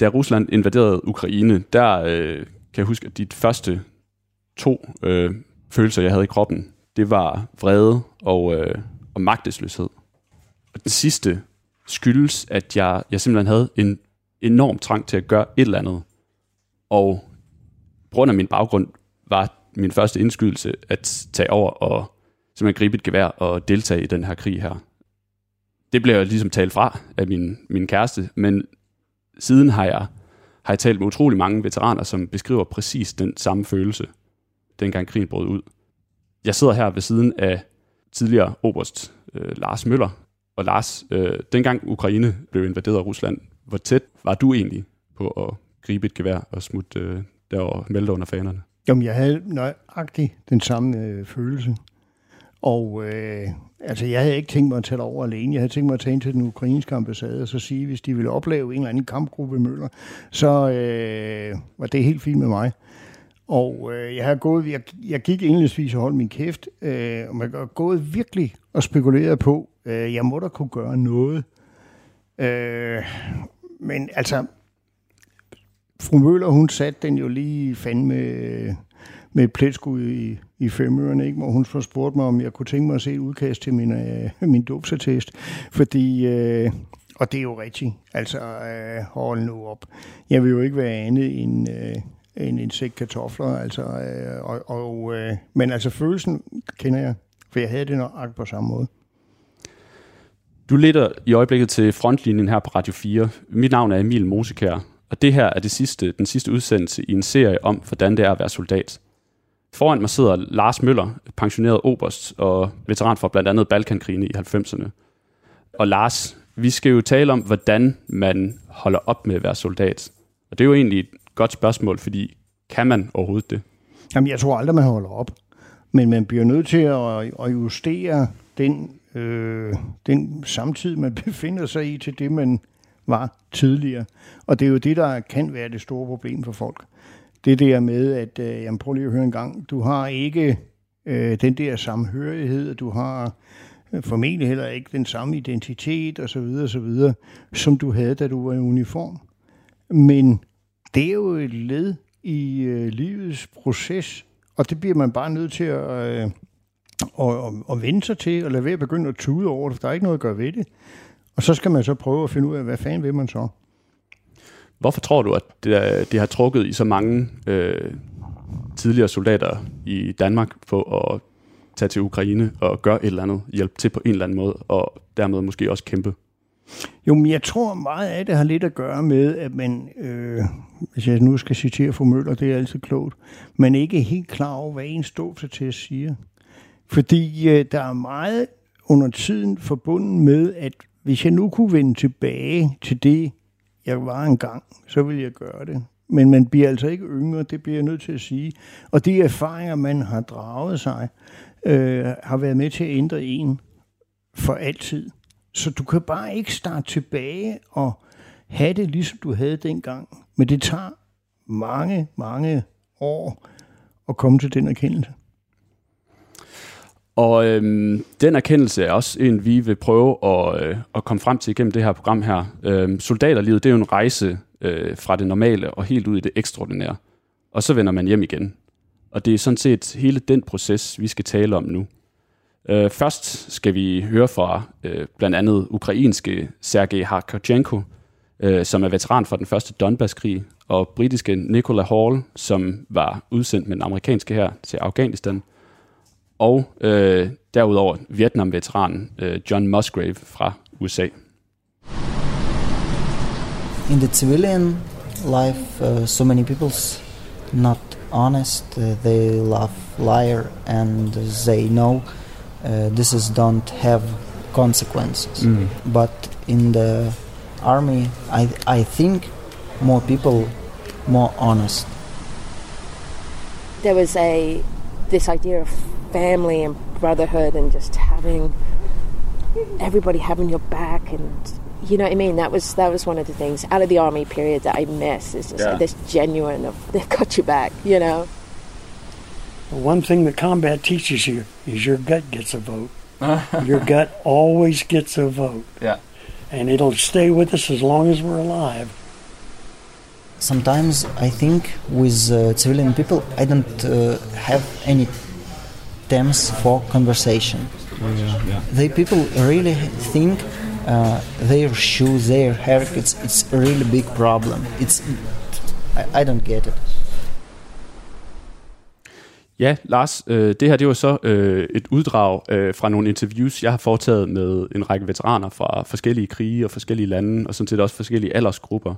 da Rusland invaderede Ukraine, der øh, kan jeg huske, at de første to øh, følelser, jeg havde i kroppen, det var vrede og, øh, og magtesløshed. Og den sidste skyldes, at jeg, jeg simpelthen havde en enorm trang til at gøre et eller andet. Og på grund af min baggrund var min første indskydelse at tage over og simpelthen gribe et gevær og deltage i den her krig her. Det blev jeg ligesom talt fra af min, min kæreste, men siden har jeg, har jeg talt med utrolig mange veteraner, som beskriver præcis den samme følelse, dengang krigen brød ud. Jeg sidder her ved siden af tidligere oberst øh, Lars Møller. Og Lars, øh, dengang Ukraine blev invaderet af Rusland, hvor tæt var du egentlig på at gribe et gevær og smutte øh, der og melde under fanerne? Jamen, jeg havde nøjagtigt den samme øh, følelse. Og øh, altså, jeg havde ikke tænkt mig at tage over alene. Jeg havde tænkt mig at tage ind til den ukrainske ambassade og så sige, hvis de ville opleve en eller anden kampgruppe Møller, så øh, var det helt fint med mig. Og øh, jeg har gået, jeg, jeg gik indledningsvis og holdt min kæft, øh, og man har gået virkelig og spekuleret på, øh, jeg må da kunne gøre noget. Øh, men altså, fru Møller, hun satte den jo lige fandme øh, med, et pletskud i, i femørerne, ikke? hvor hun så spurgte mig, om jeg kunne tænke mig at se et udkast til min, øh, min dopsetest. Fordi, øh, og det er jo rigtigt, altså øh, hold nu op. Jeg vil jo ikke være andet end, øh, end en sæk kartofler, altså, øh, og, og, øh, men altså følelsen kender jeg, for jeg havde det nok på samme måde. Du leder i øjeblikket til frontlinjen her på Radio 4. Mit navn er Emil Mosekær, og det her er det sidste, den sidste udsendelse i en serie om, hvordan det er at være soldat. Foran mig sidder Lars Møller, pensioneret oberst og veteran for blandt andet Balkankrigen i 90'erne. Og Lars, vi skal jo tale om, hvordan man holder op med at være soldat. Og det er jo egentlig et godt spørgsmål, fordi kan man overhovedet det? Jamen, jeg tror aldrig, man holder op. Men man bliver nødt til at, at justere den, øh, den samtid, man befinder sig i, til det, man var tidligere. Og det er jo det, der kan være det store problem for folk. Det der med, at, øh, jamen prøv lige at høre en gang, du har ikke øh, den der samhørighed, du har øh, formentlig heller ikke den samme identitet osv., osv., som du havde, da du var i uniform. Men det er jo et led i øh, livets proces, og det bliver man bare nødt til at, øh, at, at, at vende sig til, og lade være at begynde at tude over det, for der er ikke noget at gøre ved det. Og så skal man så prøve at finde ud af, hvad fanden vil man så? Hvorfor tror du, at det, det har trukket i så mange øh, tidligere soldater i Danmark på at tage til Ukraine og gøre et eller andet, hjælpe til på en eller anden måde, og dermed måske også kæmpe? Jo, men jeg tror meget af det har lidt at gøre med, at man, øh, hvis jeg nu skal citere for Møller, det er altid klogt, man ikke er helt klar over, hvad en ståelse til at sige. Fordi øh, der er meget under tiden forbundet med, at hvis jeg nu kunne vende tilbage til det, jeg var engang, så ville jeg gøre det. Men man bliver altså ikke yngre, det bliver jeg nødt til at sige. Og de erfaringer, man har draget sig, øh, har været med til at ændre en for altid. Så du kan bare ikke starte tilbage og have det, ligesom du havde dengang. Men det tager mange, mange år at komme til den erkendelse. Og øhm, den erkendelse er også en, vi vil prøve at, øh, at komme frem til igennem det her program her. Øhm, soldaterlivet, det er jo en rejse øh, fra det normale og helt ud i det ekstraordinære. Og så vender man hjem igen. Og det er sådan set hele den proces, vi skal tale om nu. Øh, først skal vi høre fra øh, blandt andet ukrainske Sergej Harkochenko, øh, som er veteran fra den første Donbass-krig, og britiske Nicola Hall, som var udsendt med den amerikanske her til Afghanistan – og øh, derudover Vietnam-veteranen øh, John Musgrave fra USA. In the civilian life, uh, so many people's not honest. Uh, they love liar and they know uh, this is don't have consequences. Mm. But in the army, I I think more people more honest. There was a this idea of family and brotherhood and just having everybody having your back and you know what I mean? That was that was one of the things out of the army period that I miss is just yeah. this genuine of they've got your back, you know. One thing that combat teaches you is your gut gets a vote. your gut always gets a vote. Yeah. And it'll stay with us as long as we're alive. sometimes I think with uh, civilian people I don't uh, have any terms for conversation. yeah. They people really think uh, their shoes, their haircuts, it's a really big problem. It's I, I don't get it. Ja, Lars, øh, det her det var så øh, et uddrag øh, fra nogle interviews, jeg har foretaget med en række veteraner fra forskellige krige og forskellige lande, og sådan set også forskellige aldersgrupper.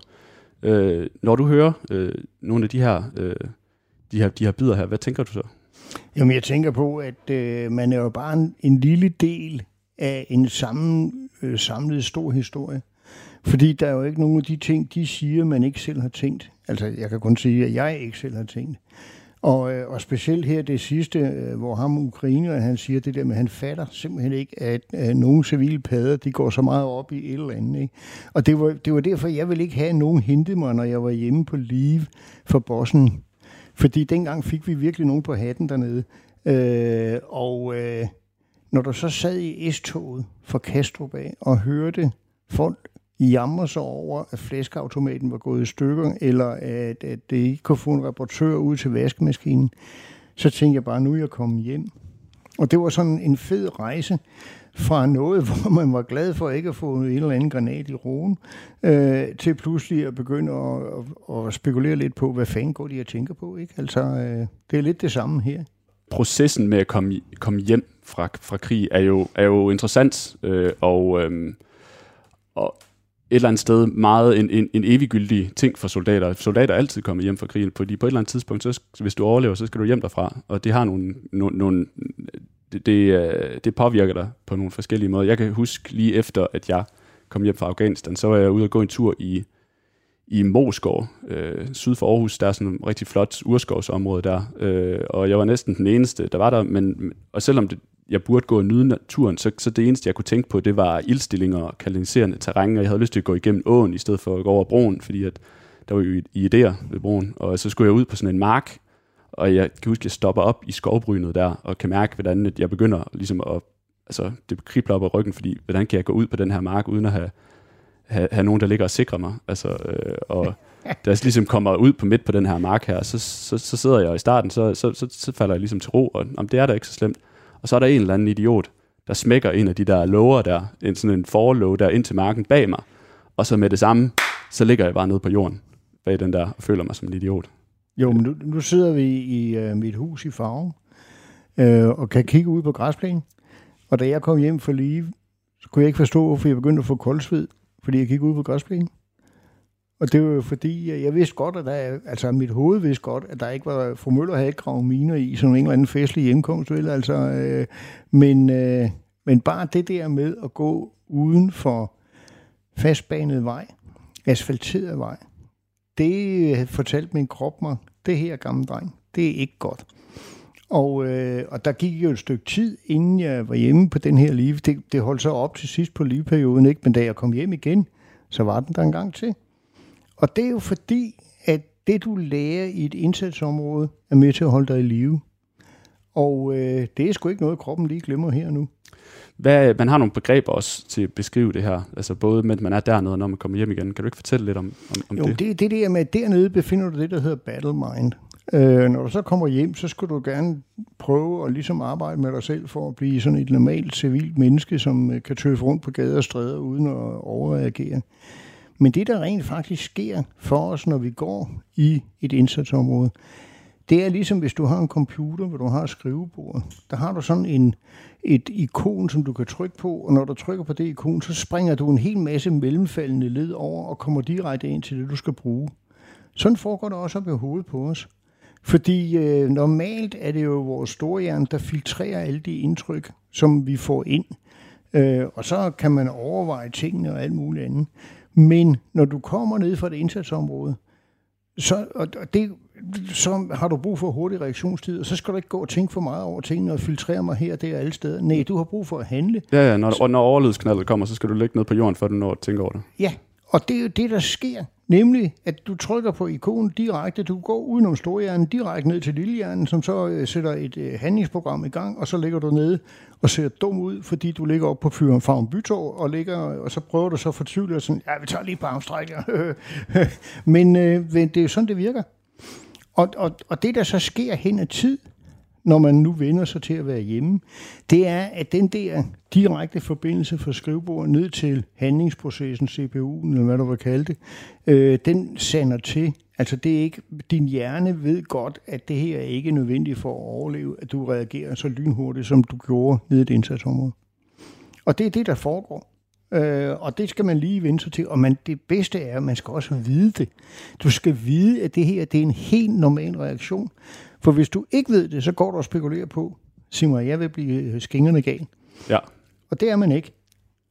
Øh, når du hører øh, nogle af de her, øh, de her, de her bidder her, hvad tænker du så? Jamen, jeg tænker på, at øh, man er jo bare en, en lille del af en sammen, øh, samlet stor historie. Fordi der er jo ikke nogen af de ting, de siger, man ikke selv har tænkt. Altså, jeg kan kun sige, at jeg ikke selv har tænkt. Og, øh, og specielt her det sidste, øh, hvor ham ukrainer, han siger det der med, at han fatter simpelthen ikke, at øh, nogle civile padder, de går så meget op i et eller andet. Ikke? Og det var, det var derfor, jeg ville ikke have nogen hente mig, når jeg var hjemme på live for bossen. Fordi dengang fik vi virkelig nogen på hatten dernede. Øh, og øh, når du så sad i S-toget fra Kastrup af og hørte folk jamre sig over, at flæskautomaten var gået i stykker, eller at, at det ikke kunne få en reportør ud til vaskemaskinen, så tænkte jeg bare, nu er jeg kommet hjem. Og det var sådan en fed rejse fra noget, hvor man var glad for ikke at få en eller anden granat i roen, øh, til pludselig at begynde at, at, at spekulere lidt på, hvad fanden går de at tænker på. Ikke? Altså, øh, det er lidt det samme her. Processen med at komme, komme hjem fra, fra krig er jo, er jo interessant, øh, og, øh, og et eller andet sted meget en, en, en eviggyldig ting for soldater. Soldater er altid kommet hjem fra krigen, fordi på et eller andet tidspunkt, så, hvis du overlever, så skal du hjem derfra, og det har nogle, nogle, nogle det, det, øh, det påvirker dig på nogle forskellige måder. Jeg kan huske lige efter, at jeg kom hjem fra Afghanistan, så var jeg ude og gå en tur i, i Moskov, øh, syd for Aarhus. Der er sådan et rigtig flot urskovsområde der, øh, og jeg var næsten den eneste, der var der, men, og selvom det, jeg burde gå og nyde naturen, så, så det eneste, jeg kunne tænke på, det var ildstillinger og kanaliserende terræn, og jeg havde lyst til at gå igennem åen, i stedet for at gå over broen, fordi at der var jo i idéer ved broen, og så skulle jeg ud på sådan en mark, og jeg kan huske, at jeg stopper op i skovbrynet der, og kan mærke, hvordan jeg begynder ligesom at, altså det kribler op ad ryggen, fordi hvordan kan jeg gå ud på den her mark, uden at have, have, have nogen, der ligger og sikrer mig, altså, øh, og da jeg ligesom kommer ud på midt på den her mark her, så, så, så sidder jeg i starten, så, så, så, så falder jeg ligesom til ro, og om det er da ikke så slemt, og så er der en eller anden idiot, der smækker en af de der lover der, en sådan en forlåg der ind til marken bag mig, og så med det samme, så ligger jeg bare nede på jorden bag den der, og føler mig som en idiot. Jo, men nu, nu sidder vi i øh, mit hus i Farve, øh, og kan kigge ud på græsplænen. Og da jeg kom hjem for lige, så kunne jeg ikke forstå, hvorfor jeg begyndte at få koldsved, fordi jeg kiggede ud på græsplænen. Og det var jo fordi, øh, jeg vidste godt, at der, altså mit hoved vidste godt, at der ikke var, fru Møller havde ikke gravet miner i, som en eller anden festlig hjemkomst, vel? Altså, øh, men, øh, men bare det der med at gå uden for fastbanet vej, asfalteret vej, det øh, fortalte min krop mig, det her gamle dreng, det er ikke godt. Og, øh, og der gik jo et stykke tid, inden jeg var hjemme på den her live. Det, det holdt så op til sidst på liveperioden, ikke? men da jeg kom hjem igen, så var den der en gang til. Og det er jo fordi, at det du lærer i et indsatsområde, er med til at holde dig i live. Og øh, det er sgu ikke noget, kroppen lige glemmer her nu. Hvad, man har nogle begreber også til at beskrive det her, altså både med, at man er dernede, og når man kommer hjem igen. Kan du ikke fortælle lidt om, om, om jo, det? det? det der med, at dernede befinder du det, der hedder battle mind. Øh, når du så kommer hjem, så skulle du gerne prøve at ligesom arbejde med dig selv for at blive sådan et normalt civilt menneske, som øh, kan tøffe rundt på gader og stræder uden at overreagere. Men det, der rent faktisk sker for os, når vi går i et indsatsområde, det er ligesom, hvis du har en computer, hvor du har et skrivebord. Der har du sådan en, et ikon, som du kan trykke på, og når du trykker på det ikon, så springer du en hel masse mellemfaldende led over og kommer direkte ind til det, du skal bruge. Sådan foregår det også op i hovedet på os. Fordi øh, normalt er det jo vores store hjerne, der filtrerer alle de indtryk, som vi får ind. Øh, og så kan man overveje tingene og alt muligt andet. Men når du kommer ned fra det indsatsområde, så, og det, så har du brug for hurtig reaktionstid, og så skal du ikke gå og tænke for meget over tingene og filtrere mig her, der alle steder. Nej, du har brug for at handle. Ja, ja når, og når overledsknaldet kommer, så skal du ligge ned på jorden, før du når at tænke over det. Ja, Og det er jo det, der sker. Nemlig, at du trykker på ikonen direkte, du går udenom storhjernen direkte ned til lillehjernen, som så øh, sætter et øh, handlingsprogram i gang, og så ligger du nede og ser dum ud, fordi du ligger op på Fyren Farm Bytorv, og, ligger, og så prøver du så fortvivlet og sådan, ja, vi tager lige på armstrækker. men øh, det er jo sådan, det virker. Og, og, og det, der så sker hen ad tid, når man nu vender sig til at være hjemme, det er, at den der direkte forbindelse fra skrivebordet ned til handlingsprocessen, CPU'en, eller hvad du vil kalde det, øh, den sander til. Altså det er ikke, din hjerne ved godt, at det her er ikke nødvendigt for at overleve, at du reagerer så lynhurtigt, som du gjorde nede i et indsatsområde. Og det er det, der foregår. Øh, og det skal man lige vende sig til. Og man, det bedste er, at man skal også vide det. Du skal vide, at det her det er en helt normal reaktion. For hvis du ikke ved det, så går du og spekulerer på, sig mig, jeg vil blive skingerne gal. Ja. Og det er man ikke.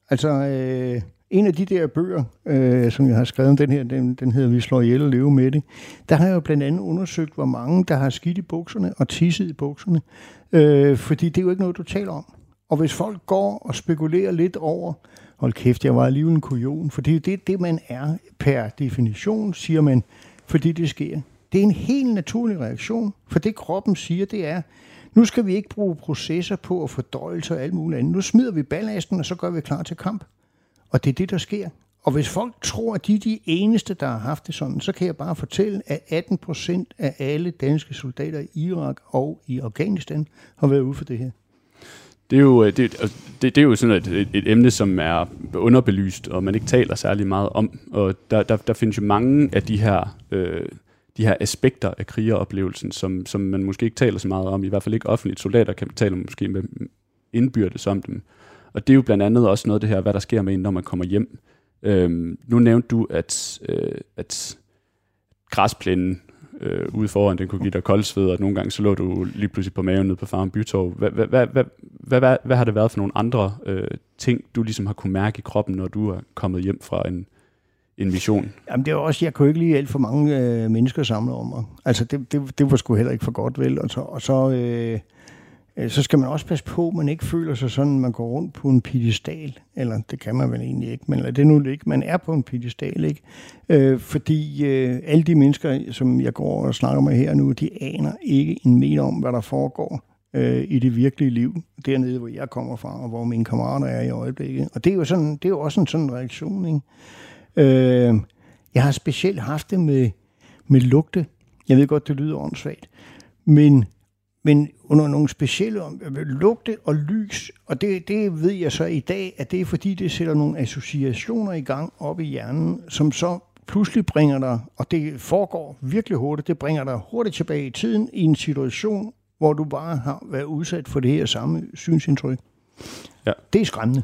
Altså, øh, en af de der bøger, øh, som jeg har skrevet om den her, den, den hedder Vi slår ihjel og leve med det, der har jeg jo blandt andet undersøgt, hvor mange, der har skidt i bukserne og tisset i bukserne. Øh, fordi det er jo ikke noget, du taler om. Og hvis folk går og spekulerer lidt over, hold kæft, jeg var alligevel en kujon, for det er det, det, man er per definition, siger man, fordi det sker. Det er en helt naturlig reaktion, for det kroppen siger, det er, nu skal vi ikke bruge processer på at fordøjelse og alt muligt andet. Nu smider vi ballasten, og så gør vi klar til kamp. Og det er det, der sker. Og hvis folk tror, at de er de eneste, der har haft det sådan, så kan jeg bare fortælle, at 18 procent af alle danske soldater i Irak og i Afghanistan har været ude for det her. Det er jo, øh, det, altså, det, det er jo sådan et, et, et emne, som er underbelyst, og man ikke taler særlig meget om. Og der, der, der findes jo mange af de her, øh, de her aspekter af krigeroplevelsen, som, som man måske ikke taler så meget om, i hvert fald ikke offentligt. Soldater kan tale måske med indbyrdes om dem. Og det er jo blandt andet også noget af det her, hvad der sker med en, når man kommer hjem. Øhm, nu nævnte du, at, øh, at græsplænen øh, ude foran, den kunne give dig koldsved, og nogle gange så lå du lige pludselig på maven nede på Farm Bytorv. Hvad, hvad, hvad, hvad, hvad, hvad, hvad har det været for nogle andre øh, ting, du ligesom har kunne mærke i kroppen, når du er kommet hjem fra en, en mission? Jamen det var også, jeg kunne ikke lige alt for mange øh, mennesker samle om mig. Altså det, det, det var sgu heller ikke for godt, vel? Og så, og så Øh, Øh, så skal man også passe på, at man ikke føler sig sådan, at man går rundt på en pedestal. Eller det kan man vel egentlig ikke, men det nu ikke. Man er på en pedestal, ikke? Øh, fordi øh, alle de mennesker, som jeg går og snakker med her nu, de aner ikke en meter om, hvad der foregår øh, i det virkelige liv, dernede, hvor jeg kommer fra, og hvor mine kammerater er i øjeblikket. Og det er jo, sådan, det er jo også en sådan reaktion, ikke? Øh, jeg har specielt haft det med, med lugte. Jeg ved godt, det lyder åndssvagt. Men men under nogle specielle lugte og lys, og det, det ved jeg så i dag, at det er fordi, det sætter nogle associationer i gang op i hjernen, som så pludselig bringer dig, og det foregår virkelig hurtigt, det bringer dig hurtigt tilbage i tiden i en situation, hvor du bare har været udsat for det her samme synsindtryk. Ja. Det er skræmmende.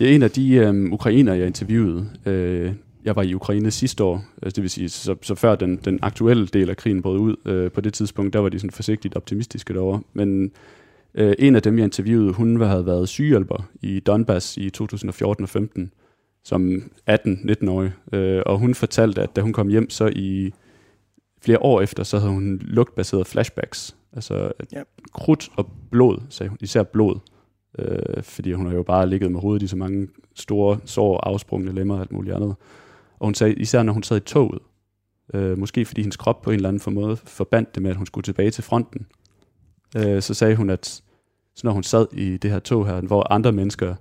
Ja, en af de øh, ukrainer, jeg interviewede, øh, jeg var i Ukraine sidste år, altså det vil sige, så, så før den, den aktuelle del af krigen brød ud, øh, på det tidspunkt, der var de sådan forsigtigt optimistiske derovre. Men øh, en af dem, jeg interviewede, hun havde været sygehjælper i Donbass i 2014 og 15 som 18-19-årig. Øh, og hun fortalte, at da hun kom hjem, så i flere år efter, så havde hun lugtbaserede flashbacks. Altså ja. krudt og blod, sagde hun. Især blod. Øh, fordi hun har jo bare ligget med hovedet i så mange store sår, afsprungne lemmer og alt muligt andet. Og hun sagde, især når hun sad i toget, øh, måske fordi hendes krop på en eller anden måde forbandt det med, at hun skulle tilbage til fronten, øh, så sagde hun, at så når hun sad i det her tog her, hvor andre mennesker,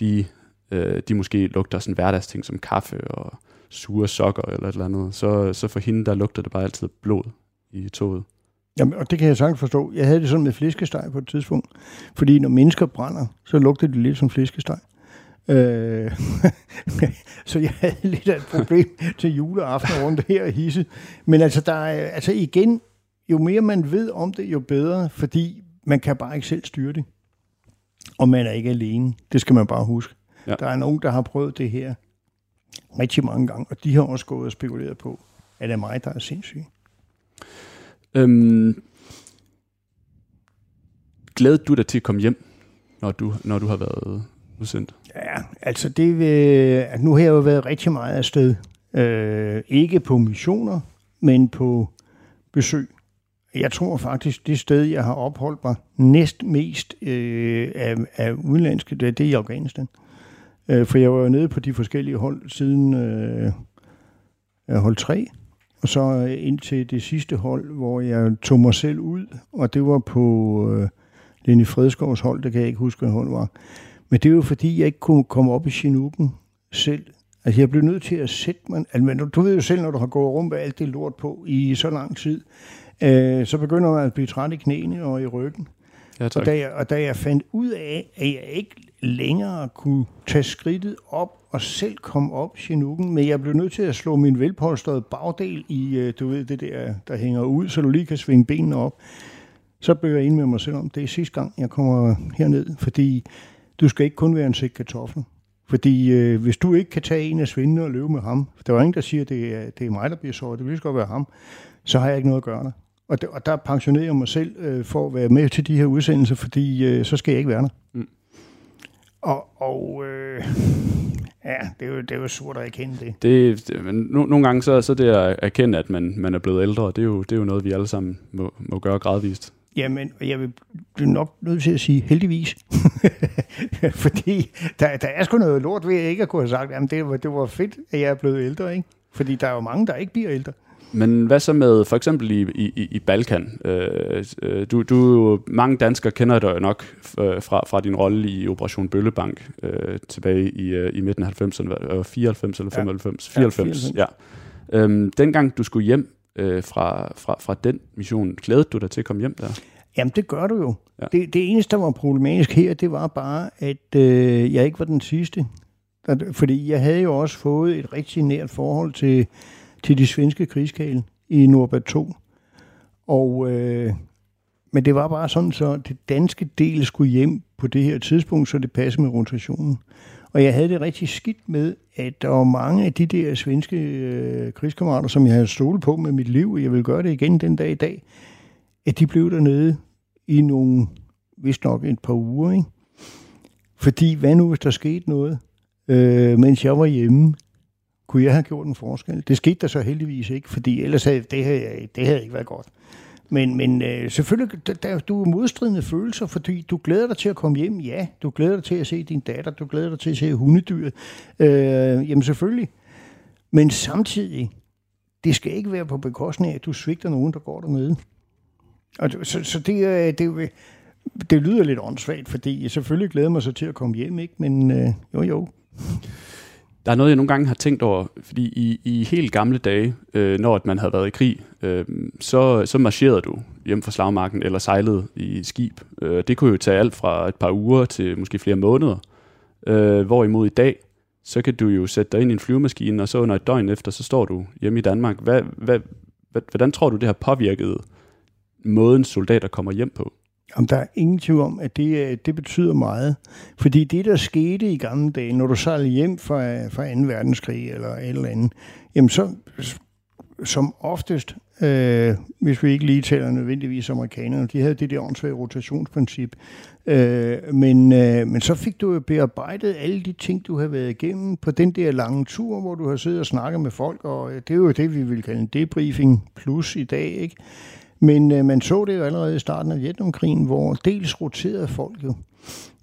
de, øh, de måske lugter sådan hverdagsting som kaffe og sure sokker eller et eller andet, så, så for hende, der lugter det bare altid blod i toget. Jamen, og det kan jeg sagtens forstå. Jeg havde det sådan med flæskesteg på et tidspunkt. Fordi når mennesker brænder, så lugter det lidt som flæskesteg. Øh, så jeg havde lidt af et problem til juleaften rundt her i Hisse. Men altså, der er, altså igen, jo mere man ved om det, jo bedre, fordi man kan bare ikke selv styre det. Og man er ikke alene. Det skal man bare huske. Ja. Der er nogen, der har prøvet det her rigtig mange gange, og de har også gået og spekuleret på, at det er mig, der er sindssyg. Øhm, glæder du dig til at komme hjem, når du, når du har været udsendt? Ja, altså det at nu har jeg jo været rigtig meget afsted. Øh, ikke på missioner, men på besøg. Jeg tror faktisk, det sted, jeg har opholdt mig næst mest øh, af, af udenlandske, det, det er i Afghanistan. Øh, for jeg var jo nede på de forskellige hold siden øh, hold 3, og så ind til det sidste hold, hvor jeg tog mig selv ud, og det var på øh, Lenny Fredskovs hold, det kan jeg ikke huske, hvad hold var. Men det er jo fordi, jeg ikke kunne komme op i Chinooken selv. Altså, jeg blev nødt til at sætte mig... Altså, du ved jo selv, når du har gået rundt med alt det lort på i så lang tid, øh, så begynder man at blive træt i knæene og i ryggen. Ja, og, da jeg, og da jeg fandt ud af, at jeg ikke længere kunne tage skridtet op og selv komme op Chinooken, men jeg blev nødt til at slå min velpolstrede bagdel i, øh, du ved, det der, der hænger ud, så du lige kan svinge benene op. Så blev jeg ind med mig selv om, det er sidste gang, jeg kommer herned, fordi du skal ikke kun være en sæk kartofler. Fordi øh, hvis du ikke kan tage en af svindene og løbe med ham, for der var ingen, der siger, at det er, det er mig, der bliver såret, det vil godt være ham, så har jeg ikke noget at gøre der. Og, der, og der pensionerer jeg mig selv øh, for at være med til de her udsendelser, fordi øh, så skal jeg ikke være der. Mm. Og, og øh, ja, det er, jo, det er jo surt at erkende det. det, det men no, nogle gange så, så det at erkende, at man, man er blevet ældre, det er, jo, det er jo noget, vi alle sammen må, må gøre gradvist. Jamen, jeg vil blive nok nødt til at sige heldigvis. Fordi der, der er sgu noget lort ved, at jeg ikke at kunne have sagt, at det, var, det var fedt, at jeg er blevet ældre. Ikke? Fordi der er jo mange, der ikke bliver ældre. Men hvad så med for eksempel i, i, i Balkan? Øh, øh du, du, mange danskere kender dig nok øh, fra, fra din rolle i Operation Bøllebank øh, tilbage i, øh, i midten af 90'erne, 94 eller 95? Ja. 94, 94. ja. Øhm, dengang du skulle hjem øh, fra, fra, fra den mission, glædede du dig til at komme hjem der? Jamen, det gør du jo. Ja. Det, det eneste, der var problematisk her, det var bare, at øh, jeg ikke var den sidste. Fordi jeg havde jo også fået et rigtig nært forhold til til de svenske krigskale i Nordbat 2. Og, øh, men det var bare sådan, så det danske del skulle hjem på det her tidspunkt, så det passede med rotationen. Og jeg havde det rigtig skidt med, at der var mange af de der svenske øh, krigskammerater, som jeg havde stolet på med mit liv, og jeg vil gøre det igen den dag i dag, at de blev dernede i nogle, vist nok et par uger, ikke? Fordi hvad nu, hvis der skete noget, øh, mens jeg var hjemme? Kunne jeg have gjort en forskel? Det skete der så heldigvis ikke, fordi ellers havde det, havde, det havde ikke været godt. Men, men øh, selvfølgelig, der, du er modstridende følelser, fordi du glæder dig til at komme hjem, ja. Du glæder dig til at se din datter, du glæder dig til at se hundedyret. Øh, jamen selvfølgelig. Men samtidig, det skal ikke være på bekostning af, at du svigter nogen, der går dernede. Og, så, så det, det, det lyder lidt åndssvagt, fordi jeg selvfølgelig glæder mig så til at komme hjem, ikke? men øh, jo jo. Der er noget, jeg nogle gange har tænkt over, fordi i, i helt gamle dage, øh, når man havde været i krig, øh, så, så marcherede du hjem fra slagmarken eller sejlede i skib. Øh, det kunne jo tage alt fra et par uger til måske flere måneder. Øh, hvorimod i dag, så kan du jo sætte dig ind i en flyvemaskine, og så under et døgn efter, så står du hjemme i Danmark. Hvad, hvad, hvad, hvordan tror du, det har påvirket måden, soldater kommer hjem på? Om der er ingen tvivl om, at det, øh, det betyder meget. Fordi det, der skete i gamle dage, når du sejlede hjem fra, fra 2. verdenskrig eller et eller andet, jamen så som oftest, øh, hvis vi ikke lige taler nødvendigvis amerikanerne, de havde det der åndssvage rotationsprincip. Øh, men, øh, men så fik du jo bearbejdet alle de ting, du har været igennem på den der lange tur, hvor du har siddet og snakket med folk, og øh, det er jo det, vi vil kalde en debriefing plus i dag, ikke? Men øh, man så det jo allerede i starten af Vietnamkrigen, hvor dels roterede folk jo,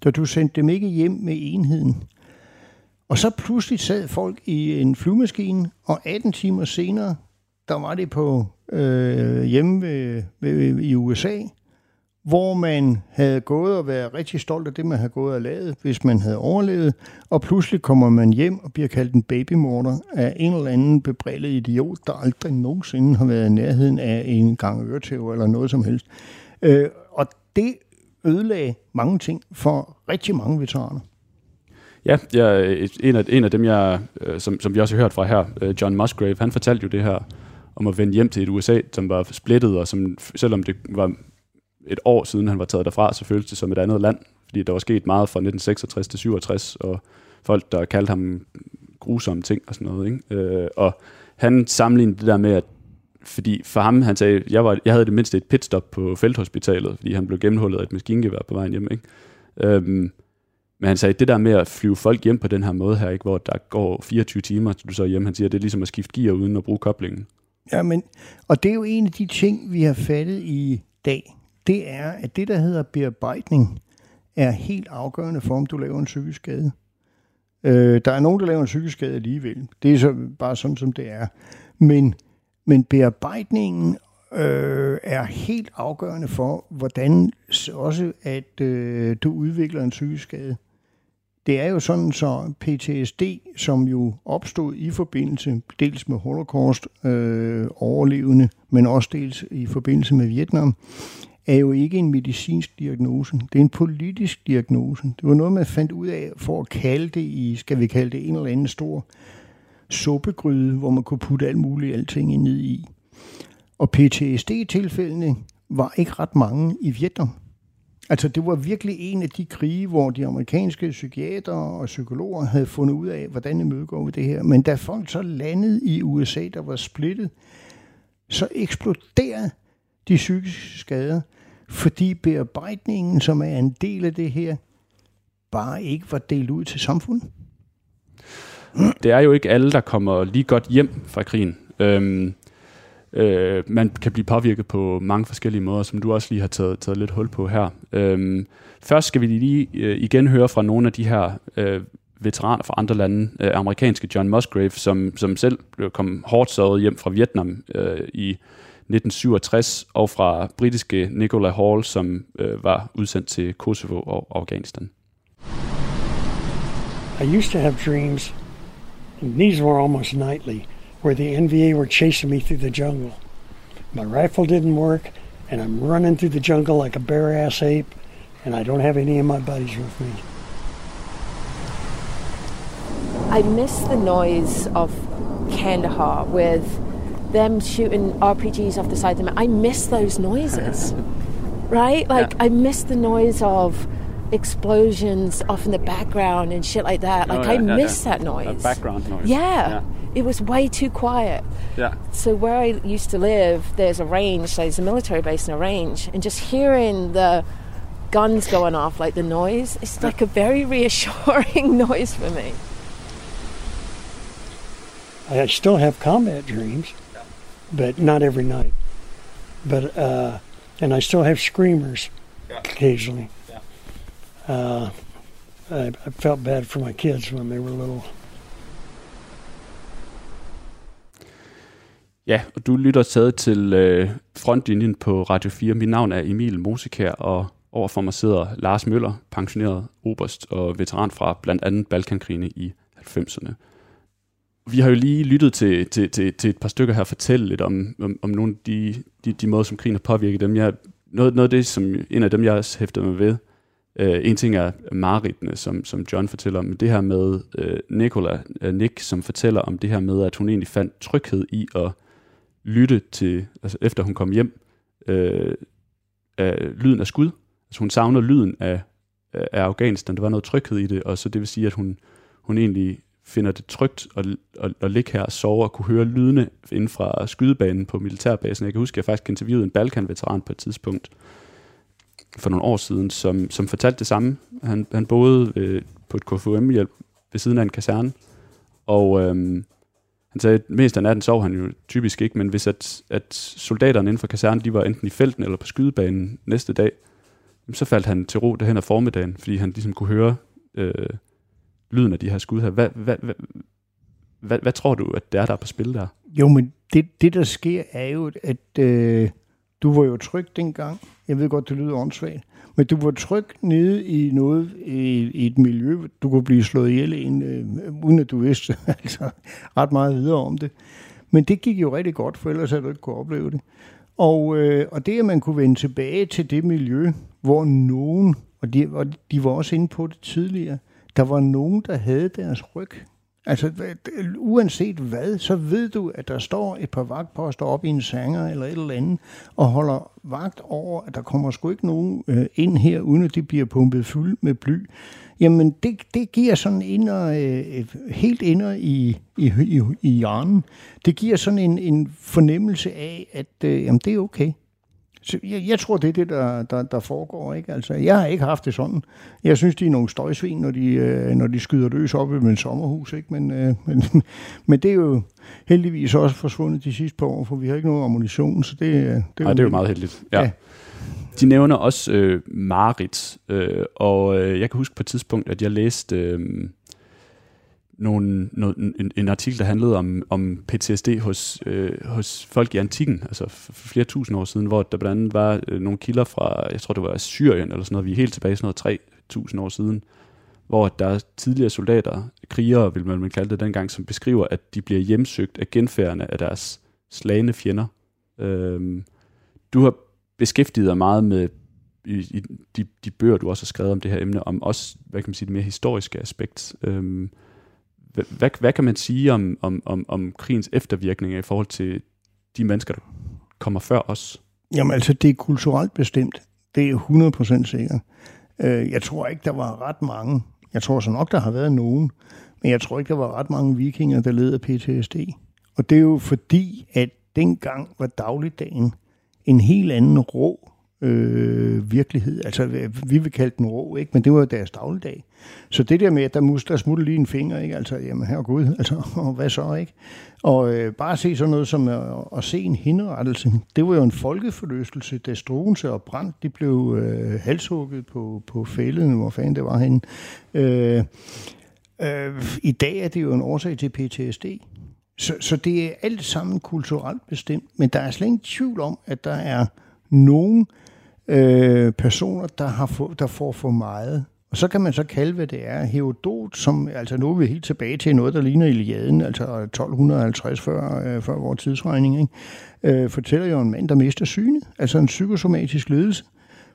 da du sendte dem ikke hjem med enheden. Og så pludselig sad folk i en flyvemaskine, og 18 timer senere, der var det på øh, hjemme ved, ved, i USA, hvor man havde gået og været rigtig stolt af det, man havde gået og lavet, hvis man havde overlevet, og pludselig kommer man hjem og bliver kaldt en babymorder af en eller anden bebrillet idiot, der aldrig nogensinde har været i nærheden af en gang øretæv eller noget som helst. Øh, og det ødelagde mange ting for rigtig mange veteraner. Ja, jeg, en, af, en af dem, jeg, øh, som, som vi også har hørt fra her, øh, John Musgrave, han fortalte jo det her om at vende hjem til et USA, som var splittet, og som, selvom det var et år siden han var taget derfra, så føltes det som et andet land, fordi der var sket meget fra 1966 til 67, og folk, der kaldte ham grusomme ting og sådan noget. Ikke? Øh, og han sammenlignede det der med, at fordi for ham, han sagde, jeg, var, jeg havde det mindste et pitstop på felthospitalet, fordi han blev gennemhullet af et maskingevær på vejen hjem. Ikke? Øhm, men han sagde, det der med at flyve folk hjem på den her måde her, ikke, hvor der går 24 timer, til du så hjem, han siger, det er ligesom at skifte gear uden at bruge koblingen. Ja, men, og det er jo en af de ting, vi har fattet i dag det er, at det, der hedder bearbejdning, er helt afgørende for, om du laver en psykisk skade. Øh, der er nogen, der laver en psykisk skade alligevel. Det er så bare sådan, som det er. Men, men bearbejdningen øh, er helt afgørende for, hvordan også, at øh, du udvikler en psykisk skade. Det er jo sådan, så PTSD, som jo opstod i forbindelse dels med Holocaust øh, overlevende, men også dels i forbindelse med Vietnam, er jo ikke en medicinsk diagnose. Det er en politisk diagnose. Det var noget, man fandt ud af for at kalde det i, skal vi kalde det, en eller anden stor suppegryde, hvor man kunne putte alt muligt alting ned i. Og PTSD-tilfældene var ikke ret mange i Vietnam. Altså, det var virkelig en af de krige, hvor de amerikanske psykiater og psykologer havde fundet ud af, hvordan imødegår vi det her. Men da folk så landede i USA, der var splittet, så eksploderede de psykiske skader, fordi bearbejdningen, som er en del af det her, bare ikke var delt ud til samfundet. Det er jo ikke alle, der kommer lige godt hjem fra krigen. Øhm, øh, man kan blive påvirket på mange forskellige måder, som du også lige har taget, taget lidt hul på her. Øhm, først skal vi lige øh, igen høre fra nogle af de her øh, veteraner fra andre lande, øh, amerikanske John Musgrave, som, som selv kom hårdt såret hjem fra Vietnam øh, i 1967, og fra britiske Nicola Hall, som øh, var udsendt til Kosovo og Afghanistan. I used to have dreams, and these were almost nightly, where the NVA were chasing me through the jungle. My rifle didn't work, and I'm running through the jungle like a bare ass ape, and I don't have any of my buddies with me. I miss the noise of Kandahar with them shooting RPGs off the side of the mountain. I miss those noises, right? Like Yeah. I miss the noise of explosions off in the background and shit like that. Like Oh, yeah, I yeah, miss yeah. that noise. background noise. Yeah. Yeah. It was way too quiet. Ja. So where I used to live, there's a range, there's a military base in a range, and just hearing the guns going off, like the noise, it's like a very reassuring noise for me. I still have combat dreams, but not every night. But uh, and I still have screamers occasionally. Uh, I, I felt bad for my kids when they were little. Ja, og du lytter stadig til øh, frontlinjen på Radio 4. Mit navn er Emil Mosikær, og overfor mig sidder Lars Møller, pensioneret oberst og veteran fra blandt andet Balkankrigene i 90'erne. Vi har jo lige lyttet til, til, til, til et par stykker her fortælle lidt om, om, om nogle af de, de, de måder, som krigen har påvirket dem. Jeg, noget, noget af det, som en af dem, jeg også hæfter mig ved, øh, en ting er mareridtene, som, som John fortæller om, men det her med øh, Nicola, øh, Nick, som fortæller om det her med, at hun egentlig fandt tryghed i at lytte til, altså efter hun kom hjem, øh, af lyden af skud. Altså hun savner lyden af, af af Afghanistan. Der var noget tryghed i det, og så det vil sige, at hun, hun egentlig finder det trygt at, at, at ligge her og sove og kunne høre lydene inden fra skydebanen på militærbasen. Jeg kan huske, at jeg faktisk interviewede en Balkan-veteran på et tidspunkt for nogle år siden, som, som fortalte det samme. Han, han boede øh, på et KFUM-hjælp ved siden af en kaserne, og øhm, han sagde, at mest af natten sov han jo typisk ikke, men hvis at, at soldaterne inden for kasernen, de var enten i felten eller på skydebanen næste dag, så faldt han til ro derhen af formiddagen, fordi han ligesom kunne høre øh, lyden af de her skud her. Hvad, hvad, hvad, hvad, hvad tror du, at det er, der er på spil der? Jo, men det, det der sker er jo, at øh, du var jo tryg dengang. Jeg ved godt, det lyder åndssvagt. Men du var tryg nede i noget, i, i et miljø, du kunne blive slået ihjel i en, øh, uden at du vidste altså, ret meget videre om det. Men det gik jo rigtig godt, for ellers havde du ikke kunne opleve det. Og, øh, og det, at man kunne vende tilbage til det miljø, hvor nogen, og de, og de var også inde på det tidligere, der var nogen, der havde deres ryg. Altså, uanset hvad, så ved du, at der står et par vagtposter op i en sanger eller et eller andet, og holder vagt over, at der kommer sgu ikke nogen øh, ind her, uden at det bliver pumpet fuld med bly. Jamen, det, det giver sådan inder, øh, helt inder i, i, i, i hjernen. Det giver sådan en, en fornemmelse af, at øh, jamen, det er okay. Så jeg, jeg tror, det er det, der, der, der foregår. Ikke? Altså, jeg har ikke haft det sådan. Jeg synes, de er nogle støjsvin, når de, øh, når de skyder løs op i mit sommerhus. Ikke? Men, øh, men, men det er jo heldigvis også forsvundet de sidste par år, for vi har ikke nogen ammunition. Så det, øh, det, Nej, det er jo meget heldigt. Ja. Ja. ja. De nævner også øh, Marit, øh, og øh, jeg kan huske på et tidspunkt, at jeg læste, øh, nogle, noget, en, en artikel, der handlede om, om PTSD hos, øh, hos folk i antikken, altså for flere tusind år siden, hvor der blandt andet var øh, nogle kilder fra, jeg tror det var Syrien eller sådan noget, vi er helt tilbage sådan noget 3000 år siden, hvor der er tidligere soldater, krigere vil man kalde det dengang, som beskriver, at de bliver hjemsøgt af genfærdene af deres slagende fjender. Øhm, du har beskæftiget dig meget med i, i de, de bøger, du også har skrevet om det her emne, om også, hvad kan man sige, det mere historiske aspekt. Øhm, hvad, hvad, kan man sige om, om, om, om krigens eftervirkninger i forhold til de mennesker, der kommer før os? Jamen altså, det er kulturelt bestemt. Det er 100% sikkert. Øh, jeg tror ikke, der var ret mange. Jeg tror så nok, der har været nogen. Men jeg tror ikke, der var ret mange vikinger, der led af PTSD. Og det er jo fordi, at dengang var dagligdagen en helt anden rå øh, virkelighed. Altså, vi vil kalde den rå, ikke? men det var jo deres dagligdag. Så det der med, at der, mus, der smutte lige en finger, ikke? altså, jamen her gud, altså, og hvad så, ikke? Og øh, bare se sådan noget som at, at se en henrettelse, det var jo en folkeforløselse, da Struense og Brandt, de blev øh, halshugget på, på fælden, hvor fanden det var henne. Øh, øh, I dag er det jo en årsag til PTSD. Så, så det er alt sammen kulturelt bestemt, men der er slet ingen tvivl om, at der er nogen øh, personer, der, har få, der får for meget. Og så kan man så kalde, hvad det er. Herodot, som, altså nu er vi helt tilbage til noget, der ligner Iliaden, altså 1250 før, øh, før vores tidsregning, ikke? Øh, fortæller jo en mand, der mister synet, altså en psykosomatisk ledelse,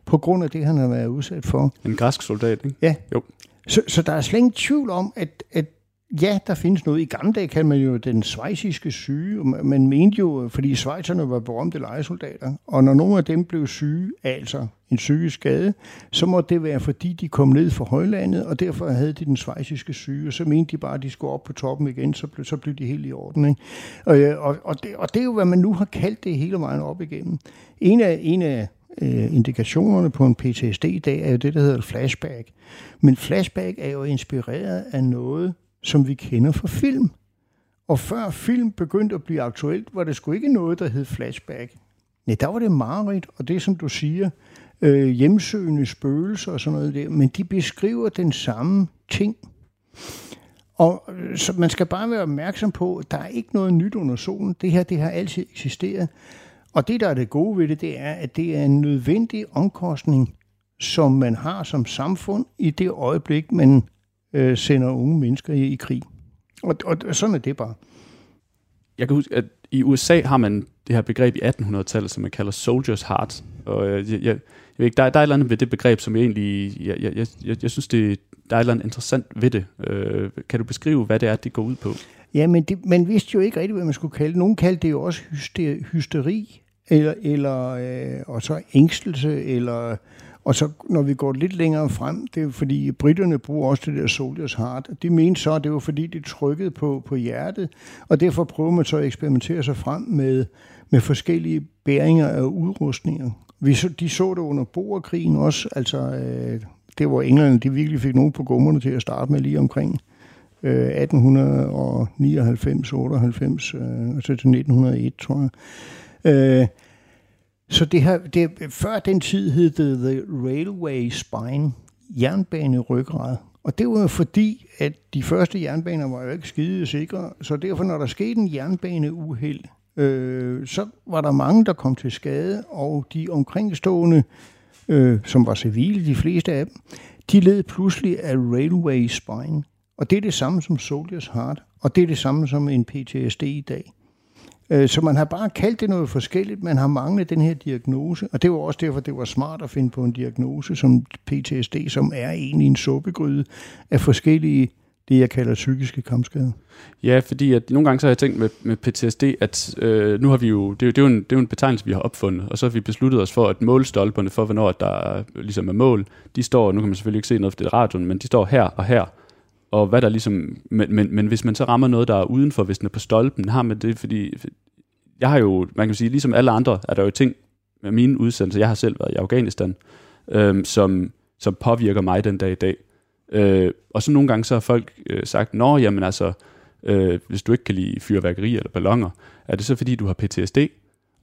på grund af det, han har været udsat for. En græsk soldat, ikke? Ja. Jo. Så, så der er slet ingen tvivl om, at, at Ja, der findes noget. I gamle dage kan man jo den svejsiske syge. Man mente jo, fordi svejserne var berømte lejesoldater, og når nogle af dem blev syge, altså en psykisk skade, så må det være, fordi de kom ned fra højlandet, og derfor havde de den svejsiske syge, og så mente de bare, at de skulle op på toppen igen, så blev, så blev de helt i orden. Ikke? Og, øh, og, og, det, og det er jo, hvad man nu har kaldt det hele vejen op igennem. En af, en af øh, indikationerne på en PTSD i dag er jo det, der hedder flashback. Men flashback er jo inspireret af noget, som vi kender fra film. Og før film begyndte at blive aktuelt, var det sgu ikke noget, der hed flashback. Nej, der var det mareridt, og det som du siger, øh, hjemsøgende spøgelser og sådan noget der, men de beskriver den samme ting. Og øh, så man skal bare være opmærksom på, at der er ikke noget nyt under solen. Det her, det har altid eksisteret. Og det, der er det gode ved det, det er, at det er en nødvendig omkostning, som man har som samfund i det øjeblik, man øh, sender unge mennesker i, i krig. Og, og sådan er det bare. Jeg kan huske, at i USA har man det her begreb i 1800-tallet, som man kalder soldier's heart. Og øh, jeg, jeg, jeg ved ikke, der, der er et eller andet ved det begreb, som jeg egentlig, jeg, jeg, jeg, jeg synes, det, der er et eller andet interessant ved det. Øh, kan du beskrive, hvad det er, det går ud på? Ja, men det, man vidste jo ikke rigtigt, hvad man skulle kalde det. Nogen kaldte det jo også hysteri, hysteri eller, eller øh, og så ængstelse, eller og så når vi går lidt længere frem, det er fordi britterne bruger også det der soldiers heart. De mente så, at det var fordi, det trykkede på, på hjertet, og derfor prøver man så at eksperimentere sig frem med, med forskellige bæringer af udrustninger. Vi så, de så det under borgerkrigen også, altså øh, det var England, de virkelig fik nogen på gummerne til at starte med lige omkring øh, 1899-98, øh, altså til 1901, tror jeg. Øh, så det her, det, før den tid hed det The Railway Spine, jernbaneryggrad. Og det var jo fordi, at de første jernbaner var jo ikke skide sikre, så derfor når der skete en jernbaneuheld, øh, så var der mange, der kom til skade, og de omkringstående, øh, som var civile, de fleste af dem, de led pludselig af Railway Spine. Og det er det samme som Soldiers Heart, og det er det samme som en PTSD i dag. Øh, så man har bare kaldt det noget forskelligt. Man har manglet den her diagnose, og det var også derfor, det var smart at finde på en diagnose som PTSD, som er egentlig en suppegryde af forskellige det, jeg kalder psykiske kampskader. Ja, fordi at nogle gange så har jeg tænkt med, med PTSD, at øh, nu har vi jo, det er jo, det, er jo en, det er jo en betegnelse, vi har opfundet, og så har vi besluttet os for, at målstolperne for, hvornår der ligesom er mål, de står, nu kan man selvfølgelig ikke se noget, for det er radioen, men de står her og her, og hvad der ligesom, men, men, men hvis man så rammer noget, der er udenfor, hvis den er på stolpen, har man det, fordi jeg har jo, man kan sige, ligesom alle andre, er der jo ting med mine udsendelser, jeg har selv været i Afghanistan, øhm, som, som påvirker mig den dag i dag. Øh, og så nogle gange så har folk øh, sagt, nå, jamen altså, øh, hvis du ikke kan lide fyrværkeri eller ballonger, er det så fordi, du har PTSD?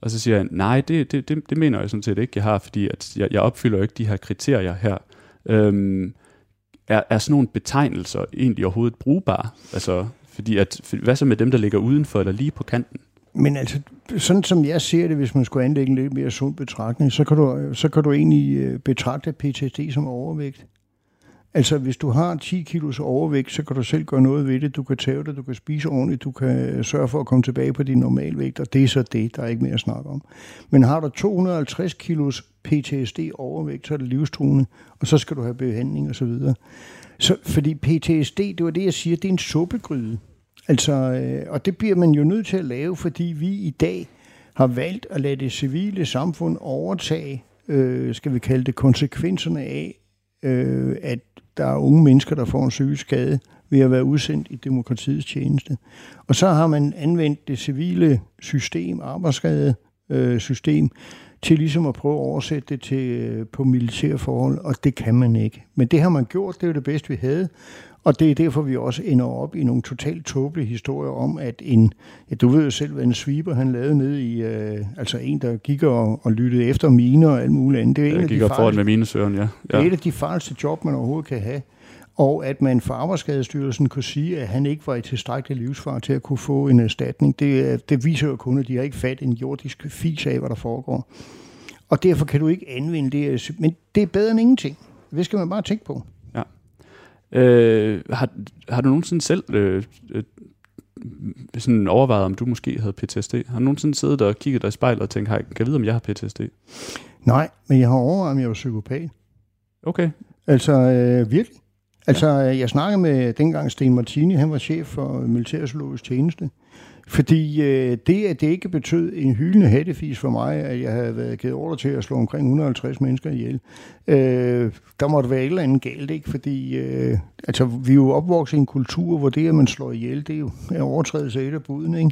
Og så siger jeg, nej, det, det, det, det mener jeg sådan set ikke, jeg har, fordi at jeg, jeg opfylder jo ikke de her kriterier her. Øhm, er, er sådan nogle betegnelser egentlig overhovedet brugbare? Altså, fordi at, hvad så med dem, der ligger udenfor eller lige på kanten? Men altså, sådan som jeg ser det, hvis man skulle anlægge en lidt mere sund betragtning, så kan du, så kan du egentlig øh, betragte PTSD som overvægt. Altså, hvis du har 10 kilos overvægt, så kan du selv gøre noget ved det. Du kan tage det, du kan spise ordentligt, du kan sørge for at komme tilbage på din normalvægt, og det er så det, der er ikke mere at snakke om. Men har du 250 kilos PTSD overvægt, så er det livstruende, og så skal du have behandling osv. Så, videre. så fordi PTSD, det var det, jeg siger, det er en suppegryde. Altså, øh, og det bliver man jo nødt til at lave, fordi vi i dag har valgt at lade det civile samfund overtage, øh, skal vi kalde det, konsekvenserne af, øh, at der er unge mennesker, der får en psykisk skade ved at være udsendt i demokratiets tjeneste. Og så har man anvendt det civile system, arbejdsskadesystem, øh, til ligesom at prøve at oversætte det til, øh, på militære forhold, og det kan man ikke. Men det har man gjort, det er jo det bedste, vi havde, og det er derfor, vi også ender op i nogle totalt tåbelige historier om, at en, ja, du ved jo selv, hvad en sweeper han lavede ned i, øh, altså en, der gik og, og lyttede efter miner og alt muligt andet. Det er en af gik de foran med minesøren, ja. ja. Det er et af de farligste job, man overhovedet kan have. Og at man fra Arbejdsskadestyrelsen kunne sige, at han ikke var i tilstrækkelig livsfar til at kunne få en erstatning, det, det viser jo kun, at de har ikke fat en jordisk fis af, hvad der foregår. Og derfor kan du ikke anvende det. Men det er bedre end ingenting. Det skal man bare tænke på. Øh, har, har du nogensinde selv øh, øh, sådan overvejet, om du måske havde PTSD? Har du nogensinde siddet og kigget dig i spejlet og tænkt, kan jeg vide, om jeg har PTSD? Nej, men jeg har overvejet, om jeg var psykopat. Okay. Altså, øh, virkelig. Altså, ja. jeg snakkede med dengang Sten Martini, han var chef for Militærzoologisk Tjeneste. Fordi øh, det, at det ikke betød en hyldende hattefis for mig, at jeg havde været givet ordre til at slå omkring 150 mennesker ihjel, øh, der måtte være et eller andet galt, ikke? Fordi øh, altså, vi er jo opvokset i en kultur, hvor det, at man slår ihjel, det er jo en overtrædelse af et af buden, ikke?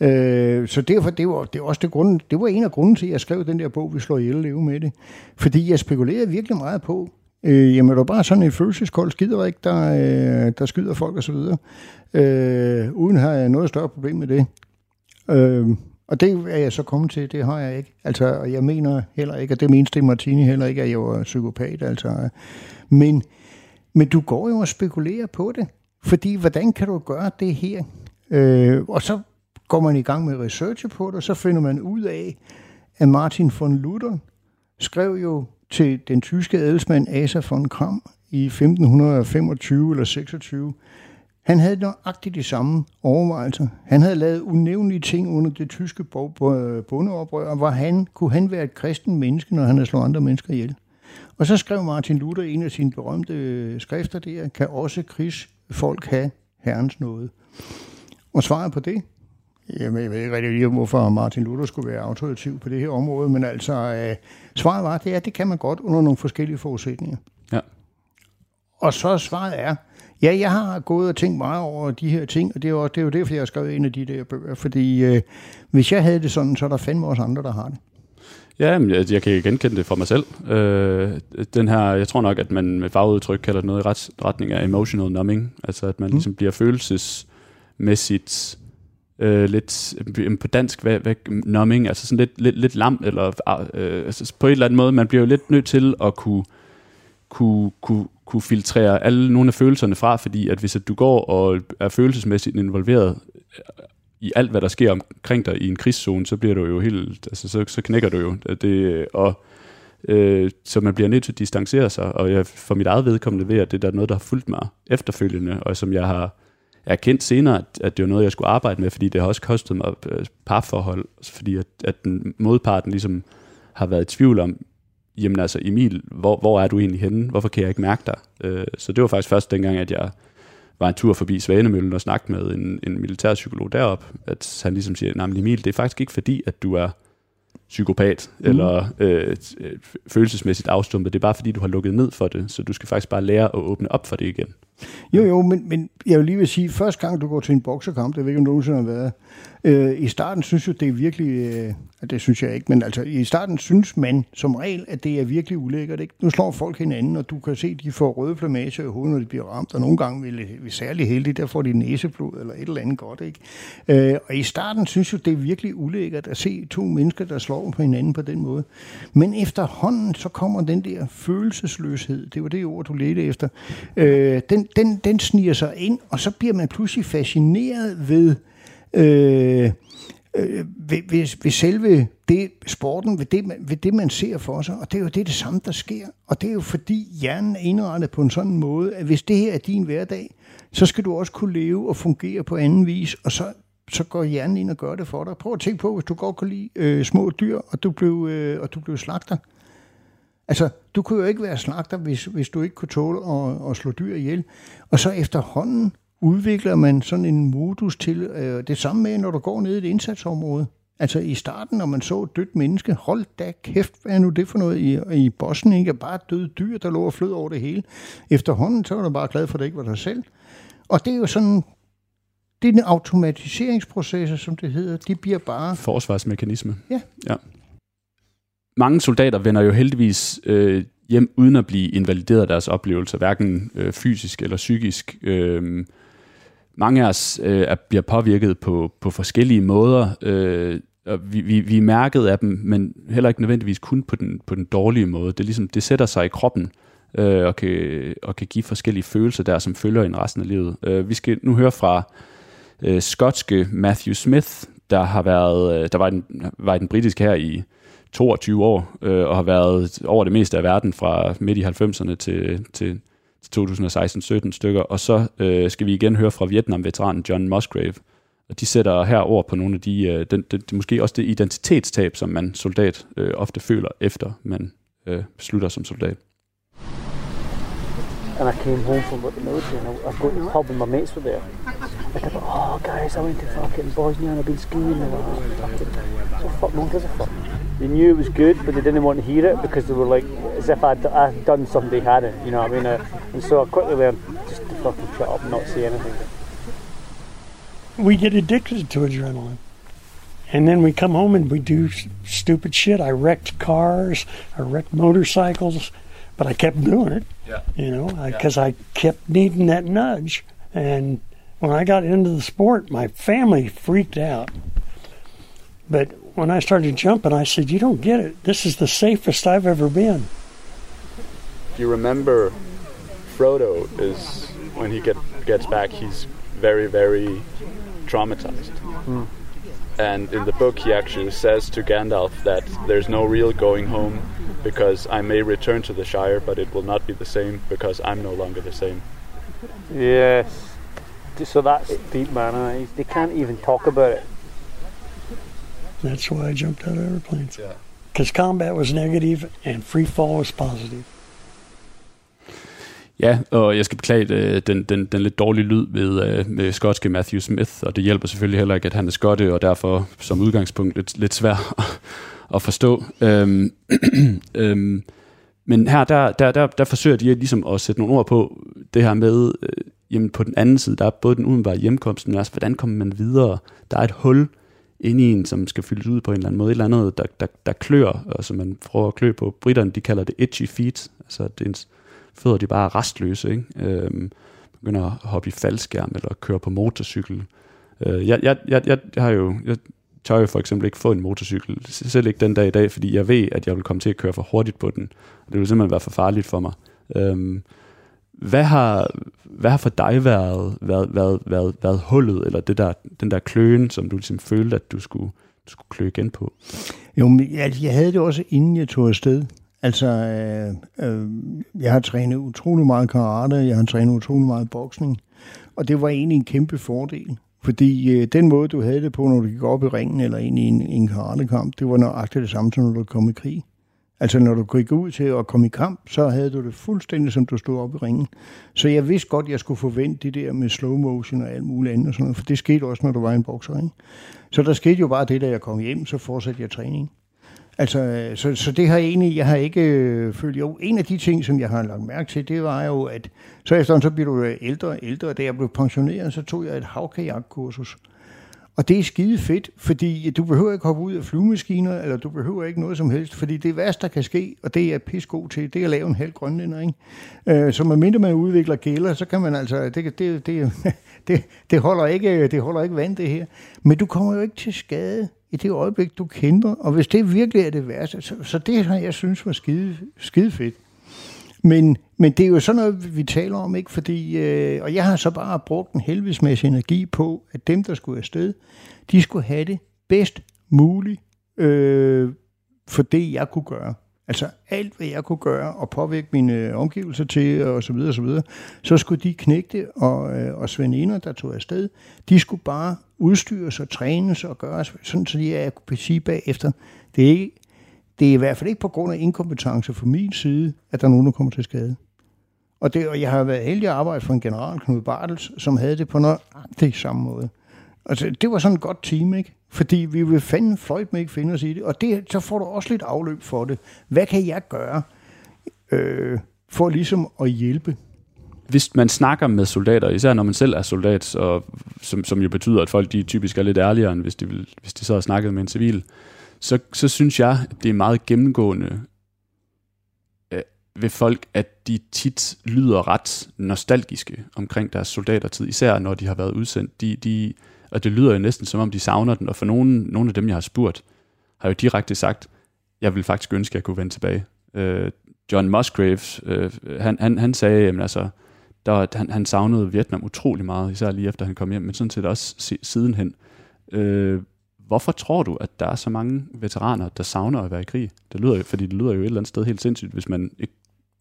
Øh, så derfor, det var, det var også det, grund, det var en af grunden til, at jeg skrev den der bog, Vi slår ihjel og leve med det. Fordi jeg spekulerede virkelig meget på, Øh, jamen, det du bare sådan en følelseskold skiderik, der, øh, der skyder folk osv., øh, uden at have noget større problem med det. Øh, og det er jeg så kommet til, det har jeg ikke. Altså, og jeg mener heller ikke, og det mente Sten Martini heller ikke, at jeg var psykopat. Altså. Men, men du går jo og spekulerer på det. Fordi, hvordan kan du gøre det her? Øh, og så går man i gang med research på det, og så finder man ud af, at Martin von Luther skrev jo til den tyske adelsmand Asa von Kram i 1525 eller 26. Han havde nøjagtigt de samme overvejelser. Han havde lavet unævnlige ting under det tyske bondeoprør, hvor han kunne han være et kristen menneske, når han havde slået andre mennesker ihjel. Og så skrev Martin Luther en af sine berømte øh, skrifter der, kan også krigsfolk have herrens noget. Og svaret på det, Jamen, jeg ved ikke rigtig lige, hvorfor Martin Luther skulle være autoritativ på det her område, men altså, øh, svaret var, det er, det kan man godt under nogle forskellige forudsætninger. Ja. Og så svaret er, ja, jeg har gået og tænkt meget over de her ting, og det er jo, det er jo derfor, jeg har skrevet en af de der bøger, fordi øh, hvis jeg havde det sådan, så er der fandme også andre, der har det. Ja, men jeg, jeg kan genkende det fra mig selv. Øh, den her, jeg tror nok, at man med fagudtryk kalder det noget i ret, retning af emotional numbing, altså at man mm. ligesom bliver følelsesmæssigt øh, lidt øh, på dansk, hvad, hvad numbing, altså sådan lidt, lidt, lidt lam, eller øh, altså på en eller anden måde, man bliver jo lidt nødt til at kunne, kunne, kunne, kunne filtrere alle nogle af følelserne fra, fordi at hvis at du går og er følelsesmæssigt involveret øh, i alt, hvad der sker omkring dig i en krigszone, så bliver du jo helt, altså så, så knækker du jo. Det, og, øh, så man bliver nødt til at distancere sig, og jeg, for mit eget vedkommende ved, at det der er noget, der har fulgt mig efterfølgende, og som jeg har erkendt senere, at, at det var noget, jeg skulle arbejde med, fordi det har også kostet mig øh, parforhold, fordi at, at den modparten ligesom har været i tvivl om, jamen altså Emil, hvor, hvor er du egentlig henne? Hvorfor kan jeg ikke mærke dig? Øh, så det var faktisk først dengang, at jeg var en tur forbi Svanemøllen og snakkede med en, en militærpsykolog derop, at han ligesom siger, nej, Emil, det er faktisk ikke fordi, at du er psykopat mm. eller øh, følelsesmæssigt afstumpet. Det er bare fordi, du har lukket ned for det, så du skal faktisk bare lære at åbne op for det igen. Jo, jo, men, men jeg vil lige vil sige, første gang du går til en boksekamp, det ved ikke, om du nogensinde har været, øh, i starten synes jeg, det er virkelig, øh, det synes jeg ikke, men altså i starten synes man som regel, at det er virkelig ulækkert. Ikke? Nu slår folk hinanden, og du kan se, at de får røde flamager i hovedet, når de bliver ramt, og nogle gange vil vi særlig heldige, der får de næseblod eller et eller andet godt. Ikke? Øh, og i starten synes jeg, det er virkelig ulækkert at se to mennesker, der slår på hinanden på den måde. Men efterhånden, så kommer den der følelsesløshed, det var det ord, du ledte efter, øh, den, den, den sniger sig ind, og så bliver man pludselig fascineret ved øh, øh, ved, ved, ved selve det, sporten, ved det, ved det, man ser for sig. Og det er jo det, det samme, der sker. Og det er jo fordi hjernen er indrettet på en sådan måde, at hvis det her er din hverdag, så skal du også kunne leve og fungere på anden vis, og så så går hjernen ind og gør det for dig. Prøv at tænke på, hvis du godt kan lide øh, små dyr, og du blev, øh, og du blev slagter. Altså, du kunne jo ikke være slagter, hvis, hvis du ikke kunne tåle at, at slå dyr ihjel. Og så efterhånden, udvikler man sådan en modus til. Øh, det samme med, når du går ned i et indsatsområde. Altså i starten, når man så et dødt menneske, hold da kæft, hvad er nu det for noget i, i Boston? Ikke bare døde dyr, der lå og flød over det hele. Efterhånden, så var du bare glad for, at det ikke var dig selv. Og det er jo sådan, det er en automatiseringsproces, som det hedder. De bliver bare... Forsvarsmekanisme. Ja. ja. Mange soldater vender jo heldigvis øh, hjem uden at blive invalideret af deres oplevelser, hverken øh, fysisk eller psykisk. Øh, mange af os øh, er, bliver påvirket på, på forskellige måder. Øh, og vi, vi, vi er mærket af dem, men heller ikke nødvendigvis kun på den, på den dårlige måde. Det, er ligesom, det sætter sig i kroppen øh, og, kan, og kan give forskellige følelser der, som følger en resten af livet. Øh, vi skal nu høre fra øh, skotske Matthew Smith, der har været, øh, der var, den, var i den britiske her i 22 år, øh, og har været over det meste af verden fra midt i 90'erne til, til til 2016-17 stykker. Og så øh, skal vi igen høre fra Vietnam-veteranen John Musgrave. Og de sætter her ord på nogle af de, øh, den, den, måske også det identitetstab, som man soldat øh, ofte føler, efter man øh, beslutter som soldat. and I came home from the military and I, I got to the pub my mates were there. I kept oh guys, I went to fucking Bosnia and I've been skiing and oh, fucking, so fuck, no one gives a fuck. They knew it was good, but they didn't want to hear it because they were like, as if I'd, I'd done something they hadn't, you know what I mean? Uh, and so I quickly learned just to fucking shut up and not say anything. We get addicted to adrenaline. And then we come home and we do s- stupid shit. I wrecked cars, I wrecked motorcycles, but I kept doing it. Yeah. You know, because I, kept needing that nudge. And when I got into the sport, my family freaked out. But when I started jumping, I said, You don't get it. This is the safest I've ever been. you remember Frodo is when he get, gets back, he's very, very traumatized. Hmm. And in the book, he actually says to Gandalf that there's no real going home because I may return to the Shire, but it will not be the same because I'm no longer the same. Yes. So that's deep, man. They can't even talk about it. That's why I jumped out of airplanes. Yeah. Because combat was negative and free fall was positive. Ja, og jeg skal beklage øh, den, den, den lidt dårlige lyd ved, øh, med skotske Matthew Smith, og det hjælper selvfølgelig heller ikke, at han er skotte, og derfor som udgangspunkt lidt, lidt svær at, at forstå. Øhm, øhm, men her, der, der, der, der forsøger de ligesom at sætte nogle ord på det her med, øh, jamen på den anden side, der er både den umiddelbare hjemkomst, men også, hvordan kommer man videre? Der er et hul inde i en, som skal fyldes ud på en eller anden måde. Et eller andet, der, der, der klør, og som man prøver at klø på. Britterne, de kalder det itchy feet. Altså, det ens fødder, de er bare rastløse, ikke? Øhm, begynder at hoppe i faldskærm, eller køre på motorcykel. Øh, jeg, jeg, jeg, jeg, jeg har jo... Jeg, tør jo for eksempel ikke få en motorcykel, selv ikke den dag i dag, fordi jeg ved, at jeg vil komme til at køre for hurtigt på den. Og det vil simpelthen være for farligt for mig. Øhm, hvad har, hvad har for dig været, været, været, været, været hullet, eller det der, den der kløen, som du ligesom følte, at du skulle, du skulle klø igen på? Jo, men jeg, altså, jeg havde det også, inden jeg tog afsted. Altså, øh, øh, jeg har trænet utrolig meget karate, jeg har trænet utrolig meget boksning, og det var egentlig en kæmpe fordel. Fordi øh, den måde, du havde det på, når du gik op i ringen eller ind i en, en karatekamp, det var nøjagtigt det samme, som når du kom i krig. Altså, når du gik ud til at komme i kamp, så havde du det fuldstændig, som du stod op i ringen. Så jeg vidste godt, at jeg skulle forvente det der med slow motion og alt muligt andet, og sådan noget, for det skete også, når du var en bokser. Ikke? Så der skete jo bare det, da jeg kom hjem, så fortsatte jeg træning. Altså, så, så det har jeg egentlig, jeg har ikke øh, følt, jo, en af de ting, som jeg har lagt mærke til, det var jo, at så efterhånden så bliver du ældre og ældre, da jeg blev pensioneret, så tog jeg et havkajakkursus. Og det er skide fedt, fordi du behøver ikke hoppe ud af flyvemaskiner, eller du behøver ikke noget som helst, fordi det værste, der kan ske, og det er pis god til, det er at lave en halv grønlænder, ikke? Øh, så medmindre man udvikler gælder, så kan man altså, det, det, det, det, det, holder ikke, det holder ikke vand, det her. Men du kommer jo ikke til skade i det øjeblik, du kender, og hvis det virkelig er det værste, så, så det har jeg synes var skide, skide fedt. Men, men det er jo sådan noget, vi taler om, ikke? Fordi, øh, og jeg har så bare brugt en helvedesmæssig energi på, at dem, der skulle afsted, de skulle have det bedst muligt øh, for det, jeg kunne gøre. Altså alt, hvad jeg kunne gøre og påvirke mine øh, omgivelser til, og så videre, og så videre. Så skulle de knægte og, øh, og sveninder, der tog afsted, de skulle bare udstyres og trænes og gøres, sådan så jeg kunne sige bagefter, det er, ikke, det er i hvert fald ikke på grund af inkompetence fra min side, at der er nogen, der kommer til skade. Og, det, og jeg har været heldig at arbejde for en general, Knud Bartels, som havde det på nøjagtig samme måde. Altså, det var sådan et godt team, ikke? Fordi vi vil fandme fløjt med ikke finde os i det. Og det, så får du også lidt afløb for det. Hvad kan jeg gøre øh, for ligesom at hjælpe? Hvis man snakker med soldater, især når man selv er soldat, og, som, som jo betyder, at folk de typisk er lidt ærligere, end hvis de, vil, hvis de så har snakket med en civil, så, så synes jeg, at det er meget gennemgående øh, ved folk, at de tit lyder ret nostalgiske omkring deres soldatertid, især når de har været udsendt. De, de, og det lyder jo næsten som om, de savner den, og for nogle, nogle af dem, jeg har spurgt, har jo direkte sagt, jeg vil faktisk ønske, at jeg kunne vende tilbage. Øh, John Musgrave, øh, han, han, han sagde, jamen altså, der, han, han savnede Vietnam utrolig meget, især lige efter han kom hjem, men sådan set også sidenhen. Øh, hvorfor tror du, at der er så mange veteraner, der savner at være i krig? Det lyder, fordi det lyder jo et eller andet sted helt sindssygt, hvis man ikke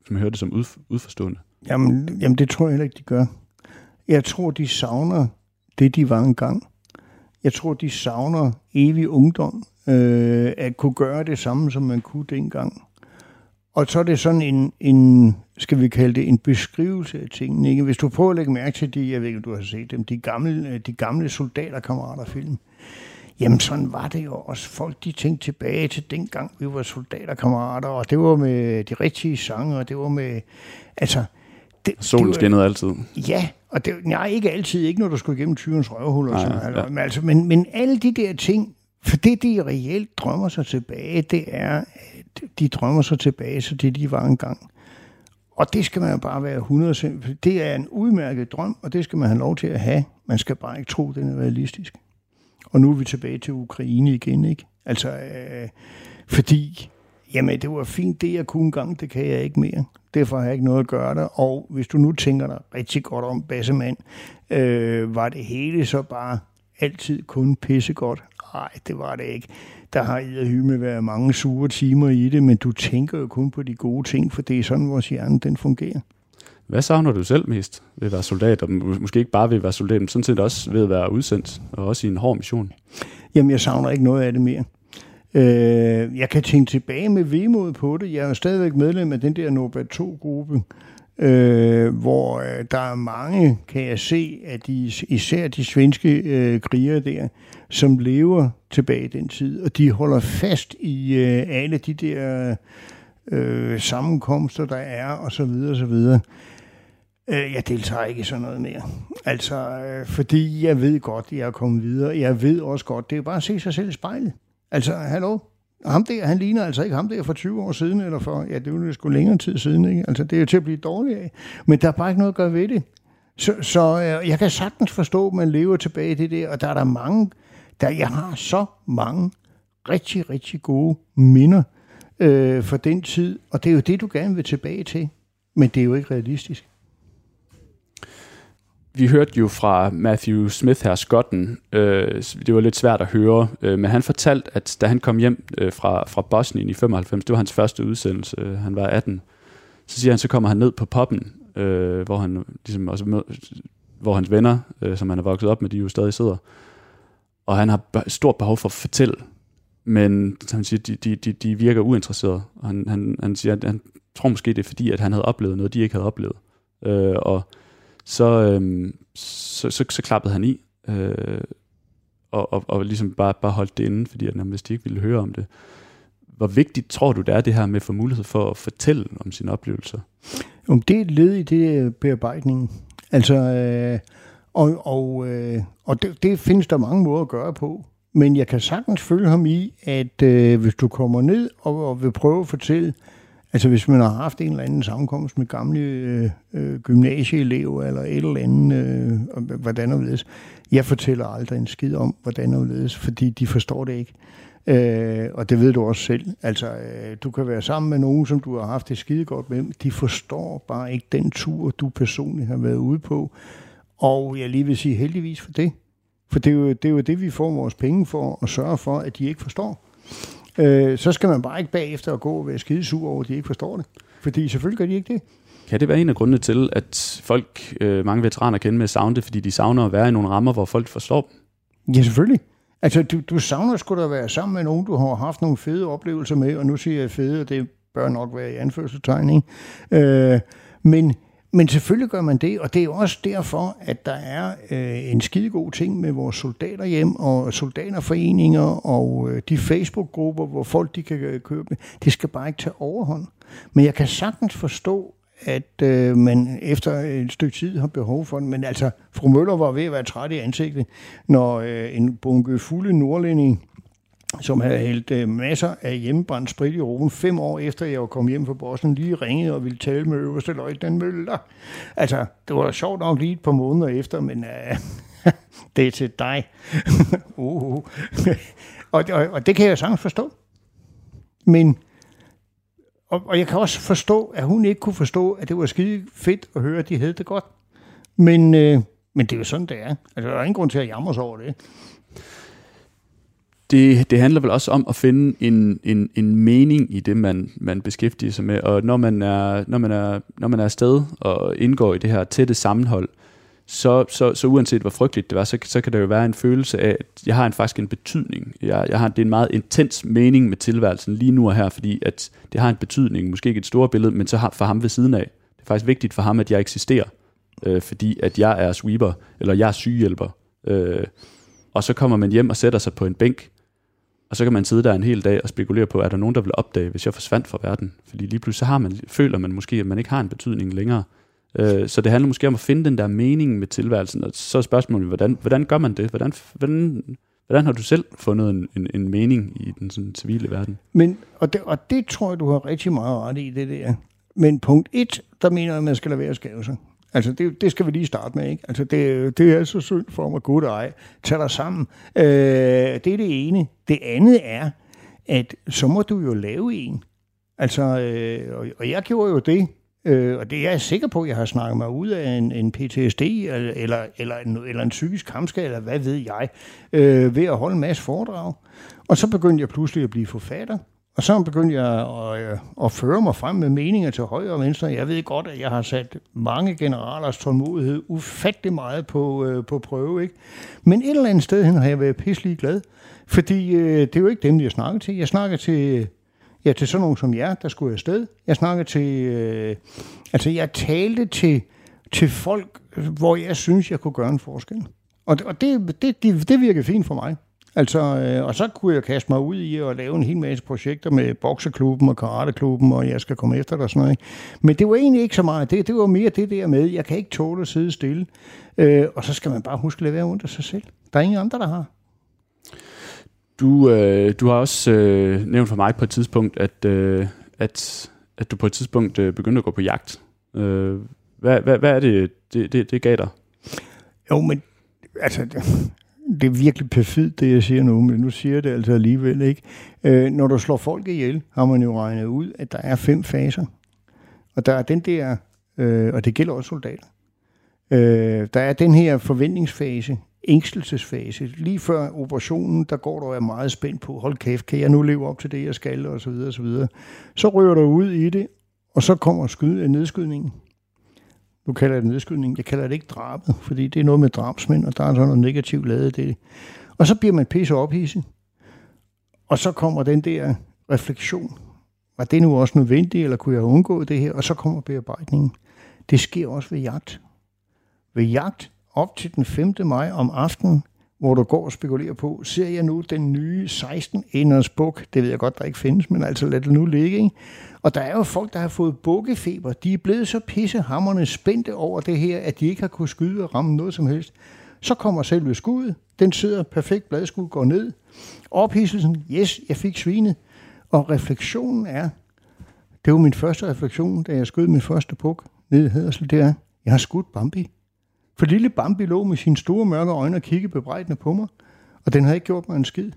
hvis man hører det som ud, udforstående. Jamen, jamen, det tror jeg heller ikke, de gør. Jeg tror, de savner det, de var engang. Jeg tror, de savner evig ungdom, øh, at kunne gøre det samme, som man kunne dengang. Og så er det sådan en, en, skal vi kalde det, en beskrivelse af tingene. Ikke? Hvis du prøver at lægge mærke til de, jeg ved ikke, om du har set dem, de gamle, øh, de gamle soldaterkammeraterfilm, Jamen sådan var det jo også. Folk de tænkte tilbage til dengang, vi var soldaterkammerater, og det var med de rigtige sange, og det var med... Altså, det, Solen det skinnede altid. Ja, og det, nej, ikke altid, ikke når du skulle igennem tyrens røvhul og sådan ja. men, altså, men, men alle de der ting, for det, de reelt drømmer sig tilbage, det er, de drømmer sig tilbage, så det de var engang. Og det skal man jo bare være 100%, det er en udmærket drøm, og det skal man have lov til at have. Man skal bare ikke tro, at den er realistisk. Og nu er vi tilbage til Ukraine igen, ikke? Altså, øh, fordi, jamen, det var fint, det jeg kunne engang, det kan jeg ikke mere. Derfor har jeg ikke noget at gøre der. Og hvis du nu tænker dig rigtig godt om, Bassemand, øh, var det hele så bare altid kun pissegodt? Nej, det var det ikke. Der har i hymme været mange sure timer i det, men du tænker jo kun på de gode ting, for det er sådan, vores hjerne den fungerer. Hvad savner du selv mest ved at være soldat, og måske ikke bare ved at være soldat, men sådan set også ved at være udsendt, og også i en hård mission? Jamen, jeg savner ikke noget af det mere. Øh, jeg kan tænke tilbage med vemod på det. Jeg er jo stadigvæk medlem af den der Nova 2-gruppe, øh, hvor øh, der er mange, kan jeg se, at de, især de svenske øh, krigere der, som lever tilbage i den tid, og de holder fast i øh, alle de der øh, sammenkomster, der er, og så videre, og så videre. Øh, jeg deltager ikke i sådan noget mere. Altså, øh, fordi jeg ved godt, at jeg er kommet videre. Jeg ved også godt, det er bare at se sig selv i spejlet. Altså, hallo? Ham der, han ligner altså ikke ham der for 20 år siden, eller for, ja, det er jo sgu længere tid siden, ikke? Altså, det er jo til at blive dårlig af. Men der er bare ikke noget at gøre ved det. Så, så øh, jeg kan sagtens forstå, at man lever tilbage i det der, og der er der mange, der, jeg har så mange rigtig, rigtig gode minder øh, for den tid, og det er jo det, du gerne vil tilbage til, men det er jo ikke realistisk vi hørte jo fra Matthew Smith her, skotten, øh, det var lidt svært at høre, øh, men han fortalte, at da han kom hjem øh, fra, fra Bosnien i 95, det var hans første udsendelse, øh, han var 18, så siger han, så kommer han ned på poppen, øh, hvor han ligesom også mød, hvor hans venner, øh, som han er vokset op med, de jo stadig sidder, og han har stort behov for at fortælle, men som han siger, de, de, de, de virker uinteresserede, og han, han, han siger, at han tror måske, det er fordi, at han havde oplevet noget, de ikke havde oplevet, øh, og så, øh, så, så, så klappede han i, øh, og, og, og ligesom bare, bare holdt det inde, fordi at, hvis de ikke ville høre om det. hvor vigtigt tror du, det er det her med at få mulighed for at fortælle om sine oplevelser? Om det er et led i det øh, bearbejdning. Altså, øh, og, og, øh, og det, det findes der mange måder at gøre på. Men jeg kan sagtens følge ham i, at øh, hvis du kommer ned og, og vil prøve at fortælle, altså hvis man har haft en eller anden sammenkomst med gamle øh, øh, gymnasieelever eller et eller andet, øh, hvordan og ledes. Jeg fortæller aldrig en skid om, hvordan og ledes, fordi de forstår det ikke. Øh, og det ved du også selv. Altså, øh, du kan være sammen med nogen, som du har haft det skide godt med. De forstår bare ikke den tur, du personligt har været ude på. Og jeg lige vil sige heldigvis for det. For det er, jo, det er jo det, vi får vores penge for, at sørge for, at de ikke forstår. Øh, så skal man bare ikke bagefter at gå og være skidesur over, at de ikke forstår det. Fordi selvfølgelig gør de ikke det. Kan det være en af grundene til, at folk, øh, mange veteraner kender med savne det, fordi de savner at være i nogle rammer, hvor folk forstår dem? Ja, selvfølgelig. Altså, du, du savner sgu da være sammen med nogen, du har haft nogle fede oplevelser med, og nu siger jeg fede, og det bør nok være i anførselstegn, ikke? Øh, men, men selvfølgelig gør man det, og det er også derfor, at der er øh, en skidegod ting med vores soldater hjem, og soldaterforeninger, og øh, de Facebook-grupper, hvor folk de kan øh, købe. Det skal bare ikke tage overhånd. Men jeg kan sagtens forstå, at øh, man efter et stykke tid har behov for den. Men altså, fru Møller var ved at være træt i ansigtet, når øh, en bunke fulde nordlænding, som havde hældt øh, masser af hjemmebrændt sprit i roen fem år efter jeg var kommet hjem fra Boston, lige ringede og ville tale med øverste løjtnant Møller. Altså, det var sjovt nok lige et par måneder efter, men øh, det er til dig. Uh, uh, uh. og, og, og det kan jeg sagtens forstå. Men og, og jeg kan også forstå, at hun ikke kunne forstå, at det var skide fedt at høre, at de havde det godt. Men, øh, men det er jo sådan, det er. Altså, der er ingen grund til at jamre sig over det. Det, det handler vel også om at finde en, en, en mening i det, man, man beskæftiger sig med. Og når man, er, når, man er, når man er afsted og indgår i det her tætte sammenhold, så, så, så uanset hvor frygteligt det var, så, så kan der jo være en følelse af, at jeg har en, faktisk en betydning. Jeg, jeg har, det er en meget intens mening med tilværelsen lige nu og her, fordi at det har en betydning, måske ikke et stort billede, men så har, for ham ved siden af. Det er faktisk vigtigt for ham, at jeg eksisterer, øh, fordi at jeg er sweeper, eller jeg er sygehjælper. Øh, og så kommer man hjem og sætter sig på en bænk, og så kan man sidde der en hel dag og spekulere på, er der nogen, der vil opdage, hvis jeg forsvandt fra verden? Fordi lige pludselig så har man, føler man måske, at man ikke har en betydning længere. Øh, så det handler måske om at finde den der mening med tilværelsen, og så er spørgsmålet, hvordan, hvordan gør man det? Hvordan, hvordan, hvordan har du selv fundet en, en, en mening i den sådan, civile verden? Men, og, det, og det tror jeg, du har rigtig meget ret i, det der. Men punkt et, der mener jeg, at man skal lade være at skave sig. Altså, det, det skal vi lige starte med, ikke? Altså, det, det er så synd for mig, gud ej. Tag dig sammen. Øh, det er det ene. Det andet er, at så må du jo lave en. Altså, øh, og, og jeg gjorde jo det, Øh, og det jeg er jeg sikker på, at jeg har snakket mig ud af en, en PTSD eller, eller, eller, en, eller en psykisk kampskade, eller hvad ved jeg, øh, ved at holde en masse foredrag. Og så begyndte jeg pludselig at blive forfatter. Og så begyndte jeg at, at, at føre mig frem med meninger til højre og venstre. Jeg ved godt, at jeg har sat mange generalers tålmodighed ufattelig meget på, øh, på prøve. Ikke? Men et eller andet sted hen har jeg været pisselig glad. Fordi øh, det er jo ikke dem, jeg snakker til. Jeg snakker til Ja, til sådan nogen som jer, der skulle afsted. Jeg snakkede til... Øh, altså, jeg talte til, til folk, hvor jeg synes, jeg kunne gøre en forskel. Og, og det, det, det, det virker fint for mig. Altså, øh, og så kunne jeg kaste mig ud i at lave en hel masse projekter med bokseklubben og karateklubben, og jeg skal komme efter dig og sådan noget. Men det var egentlig ikke så meget det. Det var mere det der med, jeg kan ikke tåle at sidde stille. Øh, og så skal man bare huske at lade være under sig selv. Der er ingen andre, der har. Du, øh, du har også øh, nævnt for mig på et tidspunkt, at, øh, at, at du på et tidspunkt øh, begyndte at gå på jagt. Øh, hvad, hvad, hvad er det, det, det, det gav dig? Jo, men altså, det er virkelig perfidt, det jeg siger nu, men nu siger jeg det altså alligevel ikke. Øh, når du slår folk ihjel, har man jo regnet ud, at der er fem faser. Og der er den der, øh, og det gælder også soldater, øh, der er den her forventningsfase, ængstelsesfase. Lige før operationen, der går du og er meget spændt på, hold kæft, kan jeg nu leve op til det, jeg skal, og så videre, og så videre. Så ryger du ud i det, og så kommer skyd, nedskydningen. Nu kalder jeg det nedskydning. Jeg kalder det ikke drabet, fordi det er noget med drabsmænd, og der er sådan noget negativt lavet det. Og så bliver man pisse ophidset. Og så kommer den der refleksion. Var det nu også nødvendigt, eller kunne jeg undgå det her? Og så kommer bearbejdningen. Det sker også ved jagt. Ved jagt, op til den 5. maj om aftenen, hvor du går og spekulerer på, ser jeg nu den nye 16-enders buk? Det ved jeg godt, der ikke findes, men altså lad det nu ligge. Ikke? Og der er jo folk, der har fået bukkefeber. De er blevet så pissehammerne spændte over det her, at de ikke har kunnet skyde og ramme noget som helst. Så kommer selve skuddet. Den sidder perfekt, bladskud går ned. Ophidselsen, yes, jeg fik svinet. Og refleksionen er, det var min første refleksion, da jeg skød min første buk ned i Hadersel, det er, jeg har skudt Bambi. For lille Bambi lå med sine store mørke øjne og kiggede bebrejdende på mig, og den havde ikke gjort mig en skid.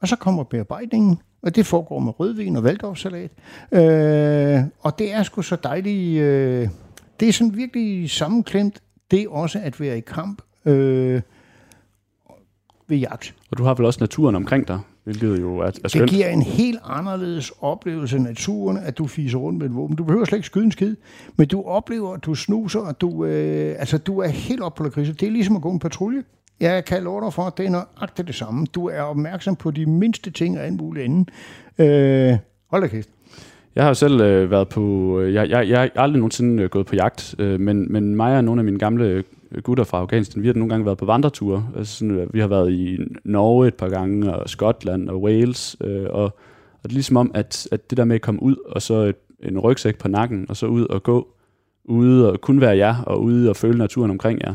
Og så kommer bearbejdningen, og det foregår med rødvin og valdorfsalat. Øh, og det er sgu så dejligt. Øh, det er sådan virkelig sammenklemt. Det er også at være i kamp øh, ved jagt. Og du har vel også naturen omkring dig, hvilket jo er, er Det skønt. giver en helt anderledes oplevelse af naturen, at du fiser rundt med et våben. Du behøver slet ikke skyde en skid, men du oplever, at du snuser, og du, øh, altså, du er helt op på lakridse. Det er ligesom at gå en patrulje. Jeg kan love dig for, at det er nøjagtigt det samme. Du er opmærksom på de mindste ting og alt muligt andet. Øh, hold da kæft. Jeg har jo selv øh, været på... Øh, jeg, jeg, jeg har aldrig nogensinde øh, gået på jagt, øh, men, men mig og nogle af mine gamle øh, gutter fra Afghanistan, vi har nogle gange været på vandreture. Altså sådan, øh, vi har været i Norge et par gange, og Skotland og Wales, øh, og, og det er ligesom om, at, at det der med at komme ud, og så et, en rygsæk på nakken, og så ud og gå, ude og kun være jer, og ude og føle naturen omkring jer.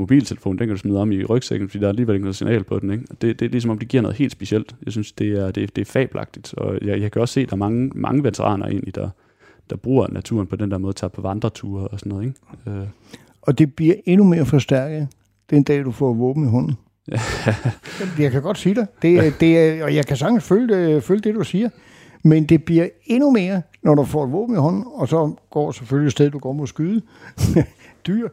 Mobiltelefon, den kan du smide om i rygsækken, fordi der er alligevel ikke noget signal på den. Ikke? Og det, det er ligesom om, det giver noget helt specielt. Jeg synes, det er, det, det er fabelagtigt, og jeg, jeg kan også se, at der er mange, mange veteraner egentlig, der, der bruger naturen på den der måde, tager på vandreture og sådan noget. Ikke? Øh, Og det bliver endnu mere forstærket, den dag, du får våben i hånden. jeg kan godt sige dig. Det, det er, og jeg kan sagtens følge det, følge det, du siger. Men det bliver endnu mere, når du får et våben i hånden, og så går selvfølgelig et sted, du går mod skyde. Dyr.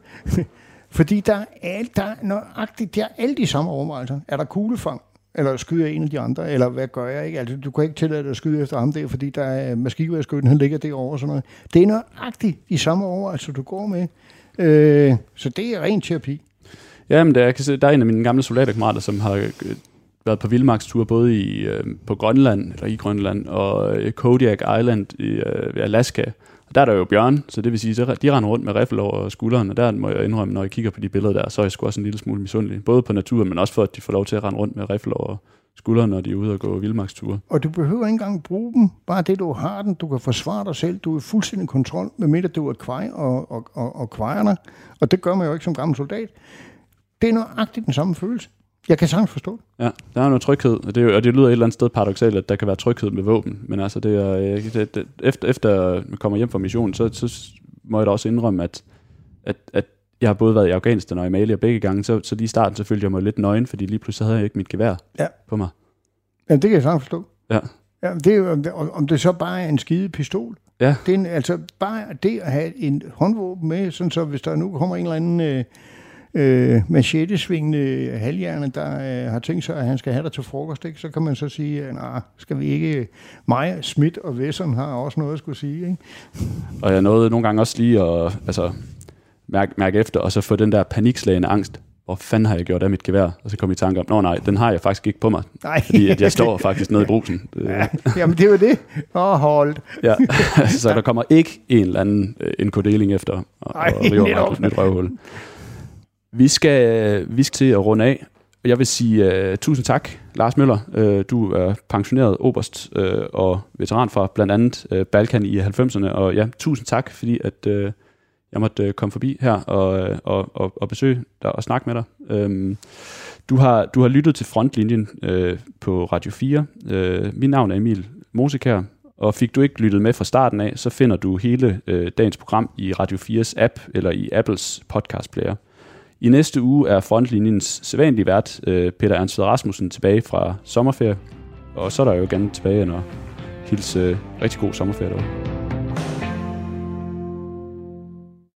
Fordi der er, alt- der er nøjagtigt, der er alle de samme overvejelser. Er der kuglefang? Eller skyder jeg en af de andre? Eller hvad gør jeg ikke? Altså, du kan ikke tillade dig at skyde efter ham der, fordi der er maskinværskytten, han ligger derovre og sådan noget. Det er nøjagtigt de samme overvejelser, du går med. Øh, så det er ren terapi. Ja, men der, jeg kan se, der er en af mine gamle soldaterkammerater, som har øh, været på vildmarkstur både i, øh, på Grønland, eller i Grønland, og øh, Kodiak Island i øh, Alaska. Og der er der jo bjørn, så det vil sige, at de render rundt med riffel over skulderen, og der må jeg indrømme, når jeg kigger på de billeder der, så er jeg sgu også en lille smule misundelig. Både på naturen, men også for, at de får lov til at rende rundt med riffel over skulderen, når de er ude og gå vildmarksture. Og du behøver ikke engang bruge dem. Bare det, du har den. Du kan forsvare dig selv. Du er i fuldstændig kontrol, medmindre du er kvej og, og, og, og kvejerne. Og det gør man jo ikke som gammel soldat. Det er nøjagtigt den samme følelse. Jeg kan sagtens forstå det. Ja, der er noget tryghed, og det, og det lyder et eller andet sted paradoxalt, at der kan være tryghed med våben, men altså det er, øh, det, det, efter, efter jeg kommer hjem fra missionen, så, så må jeg da også indrømme, at, at, at jeg har både været i Afghanistan og i Mali, og begge gange, så, så lige i starten, så følte jeg mig lidt nøgen, fordi lige pludselig havde jeg ikke mit gevær Ja. på mig. Ja, det kan jeg sagtens forstå. Ja. Ja, det er jo, om det- om det så bare er en skide pistol. Ja. Det er en, altså bare det at have en håndvåben med, sådan så hvis der nu kommer en eller anden øh, øh, machete-svingende halvhjerne, der øh, har tænkt sig, at han skal have dig til frokost, ikke? så kan man så sige, at nej, skal vi ikke... Mig, Schmidt og Wesson har også noget at skulle sige. Ikke? Og jeg nåede nogle gange også lige at altså, mærke, mærke efter, og så få den der panikslagende angst. Hvor fanden har jeg gjort af mit gevær? Og så kom jeg i tanke om, nå nej, den har jeg faktisk ikke på mig. Nej. Fordi at jeg står faktisk nede i brusen. Ja, jamen det er jo det. Åh, holdt. Ja, så der kommer ikke en eller anden øh, NK-deling efter og, Ej, og river mig et nyt røvhul. Vi skal, vi skal til at runde af. Og Jeg vil sige uh, tusind tak, Lars Møller. Uh, du er pensioneret oberst uh, og veteran fra blandt andet uh, Balkan i 90'erne. Og ja, tusind tak, fordi at, uh, jeg måtte uh, komme forbi her og, uh, og, og, og besøge dig og snakke med dig. Um, du, har, du har lyttet til Frontlinjen uh, på Radio 4. Uh, mit navn er Emil Mosekær, og fik du ikke lyttet med fra starten af, så finder du hele øh, dagens program i Radio 4's app eller i Apples podcast player. I næste uge er Frontlinjens sædvanlige vært, øh, Peter Ernst Rasmussen, tilbage fra sommerferie. Og så er der jo gerne tilbage når hilse øh, rigtig god sommerferie derude.